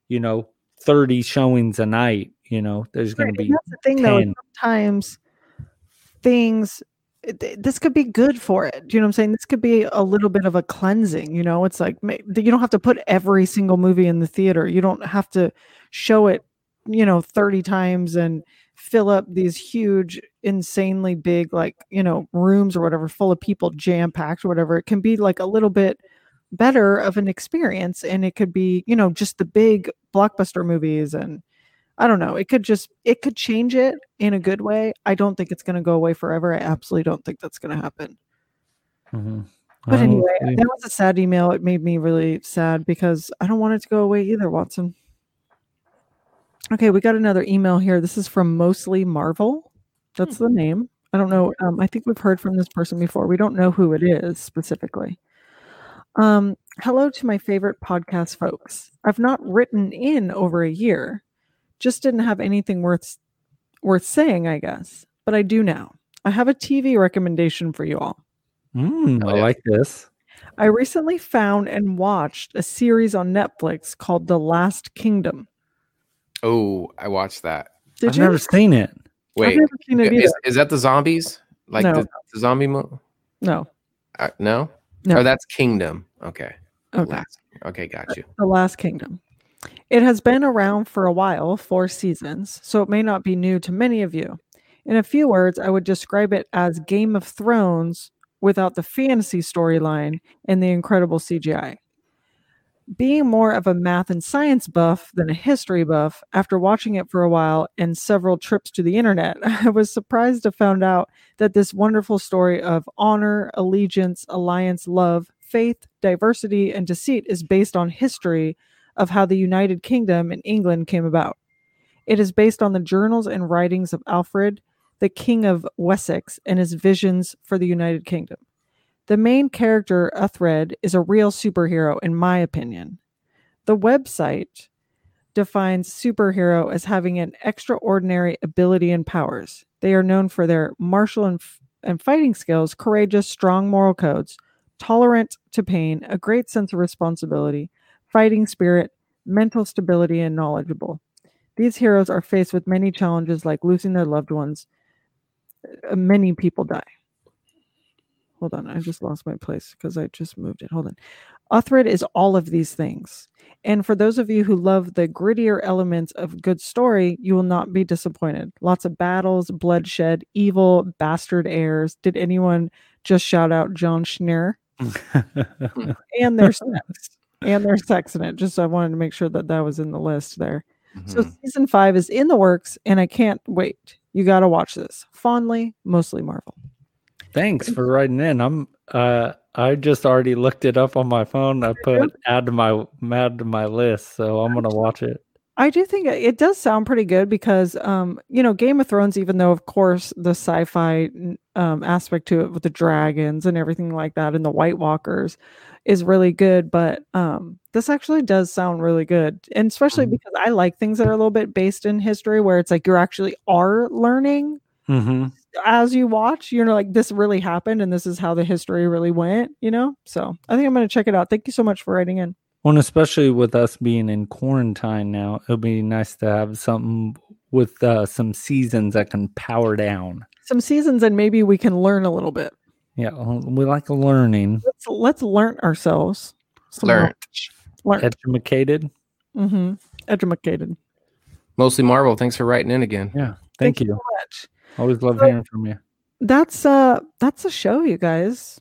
you know, 30 showings a night. You know, there's going Right, to and be that's the thing though. Sometimes things eh, this could be good for it. Do you know what I'm saying? This could be a little bit of a cleansing. You know, it's like you don't have to put every single movie in the theater. You don't have to show it, you know, 30 times and fill up these huge, insanely big, like you know, rooms or whatever, full of people, jam packed or whatever. It can be like a little bit better of an experience, and it could be, you know, just the big blockbuster movies and I don't know. It could just it could change it in a good way. I don't think it's going to go away forever. I absolutely don't think that's going to happen. Mhm. But anyway, that was a sad email. It made me really sad because I don't want it to go away either, Watson. Okay, we got another email here. This is from Mostly Marvel. That's the name. I don't know. Um, I think we've heard from this person before. We don't know who it is specifically. Um, hello to my favorite podcast folks. I've not written in over a year. Just didn't have anything worth worth saying, I guess. But I do now. I have a TV recommendation for you all. Mm, I like this. I recently found and watched a series on Netflix called The Last Kingdom. Oh, I watched that. Did I've you? never seen it. Wait, never seen it is, is that the zombies? Like No. the, the zombie? Mo- no. uh, no, No. Oh, that's Kingdom. Okay. Okay. Last. Okay, got you. The Last Kingdom. It has been around for a while, four seasons, so it may not be new to many of you. In a few words, I would describe it as Game of Thrones without the fantasy storyline and the incredible CGI. Being more of a math and science buff than a history buff, after watching it for a while and several trips to the internet, I was surprised to find out that this wonderful story of honor, allegiance, alliance, love, faith, diversity, and deceit is based on history of how the United Kingdom and England came about. It is based on the journals and writings of Alfred, the King of Wessex, and his visions for the United Kingdom. The main character, Uhtred, is a real superhero, in my opinion. The website defines superhero as having an extraordinary ability and powers. They are known for their martial and, f- and fighting skills, courageous, strong moral codes, tolerant to pain, a great sense of responsibility, fighting spirit, mental stability, and knowledgeable. These heroes are faced with many challenges like losing their loved ones. Uh, Many people die. Hold on, I just lost my place because I just moved it. Hold on. Uhtred is all of these things. And for those of you who love the grittier elements of good story, you will not be disappointed. Lots of battles, bloodshed, evil, bastard heirs. Did anyone just shout out John Schneer and their sex and their sex in it. Just I wanted to make sure that that was in the list there. So Mhm. season five is in the works, and I can't wait. You got to watch this. Fondly, mostly Marvel. Thanks for writing in. I'm uh I just already looked it up on my phone. I put add to my add to my list, so I'm gonna watch it. I do think it does sound pretty good because, um, you know, Game of Thrones, even though, of course, the sci fi um, aspect to it with the dragons and everything like that and the White Walkers is really good. But um, this actually does sound really good. And especially Mhm. because I like things that are a little bit based in history where it's like you're actually are learning Mm-hmm. As you watch, you know, like this really happened and this is how the history really went, you know? So I think I'm going to check it out. Thank you so much for writing in. Well, and especially with us being in quarantine now, it'll be nice to have something with uh, some seasons that can power down. Some seasons and maybe we can learn a little bit. Yeah, we like learning. let's let's learn ourselves. some Learn. knowledge. Educated. mm-hmm. Educated. Mostly Marvel. Thanks for writing in again. Yeah. Thank, you. so much. Always love So- hearing from you. That's uh that's a show, you guys.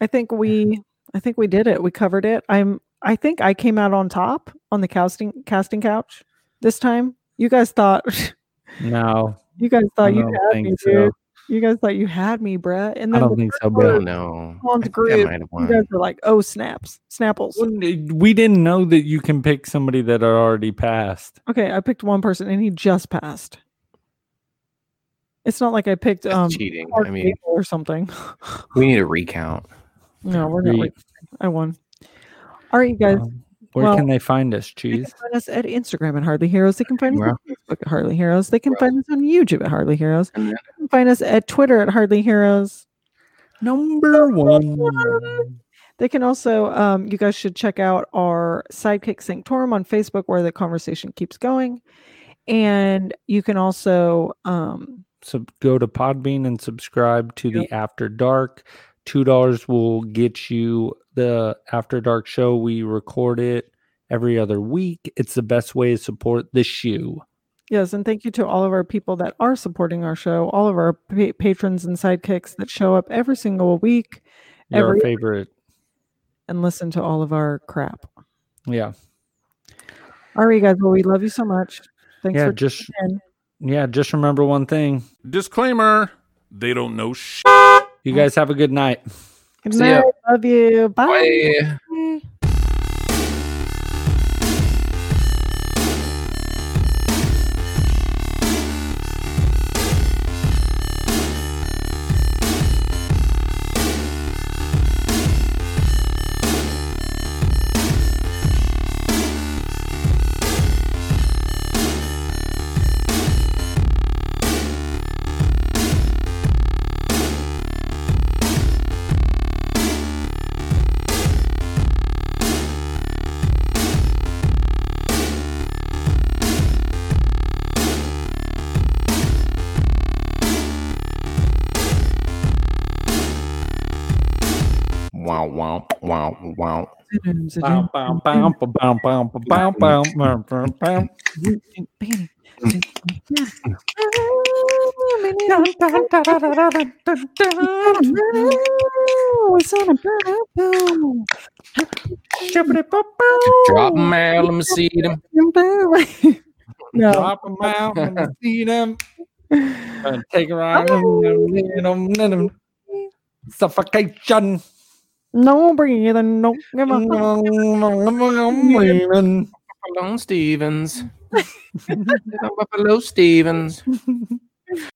I think we I think we did it. We covered it. I'm I think I came out on top on the casting casting couch this time. You guys thought No, you guys thought you had me, so. dude. You guys thought you had me, bruh. And I then don't the think so, Oh bro. no. On I think I group, you guys are like, oh snaps, snapples. We didn't know that you can pick somebody that had already passed. Okay, I picked one person and he just passed. It's not like I picked That's um cheating. I mean, or something. we need a recount. No, we're not. Re- I won. All right, you guys. Um, where well, can they find us, They can Cheese? find us at Instagram at Hardly Heroes. They can find us Well. on Facebook at Hardly Heroes. They can Well. find us on YouTube at Hardly Heroes. They can find us at Twitter at Hardly Heroes. Number one. They can also, um, you guys should check out our Sidekick Sanctorum on Facebook where the conversation keeps going. And you can also, um, So go to Podbean and subscribe to the After Dark. Two dollars will get you the After Dark show. We record it every other week. It's the best way to support the shoe. Yes, and thank you to all of our people that are supporting our show, all of our pa- patrons and sidekicks that show up every single week Your Every- favorite. and listen to all of our crap. Yeah. All right, guys. Well, we love you so much. Thanks Yeah, for just tuning in. Yeah, just remember one thing. Disclaimer they don't know sh. You guys have a good night. Good See ya. night. Love you. Bye. Bye. Bow. Drop them out, let me see them. No, Drop 'em out and see them. And take around them. Suffocation. No breathing, don't give a no, no, no, breathing. Buffalo Stevens. Buffalo Stevens.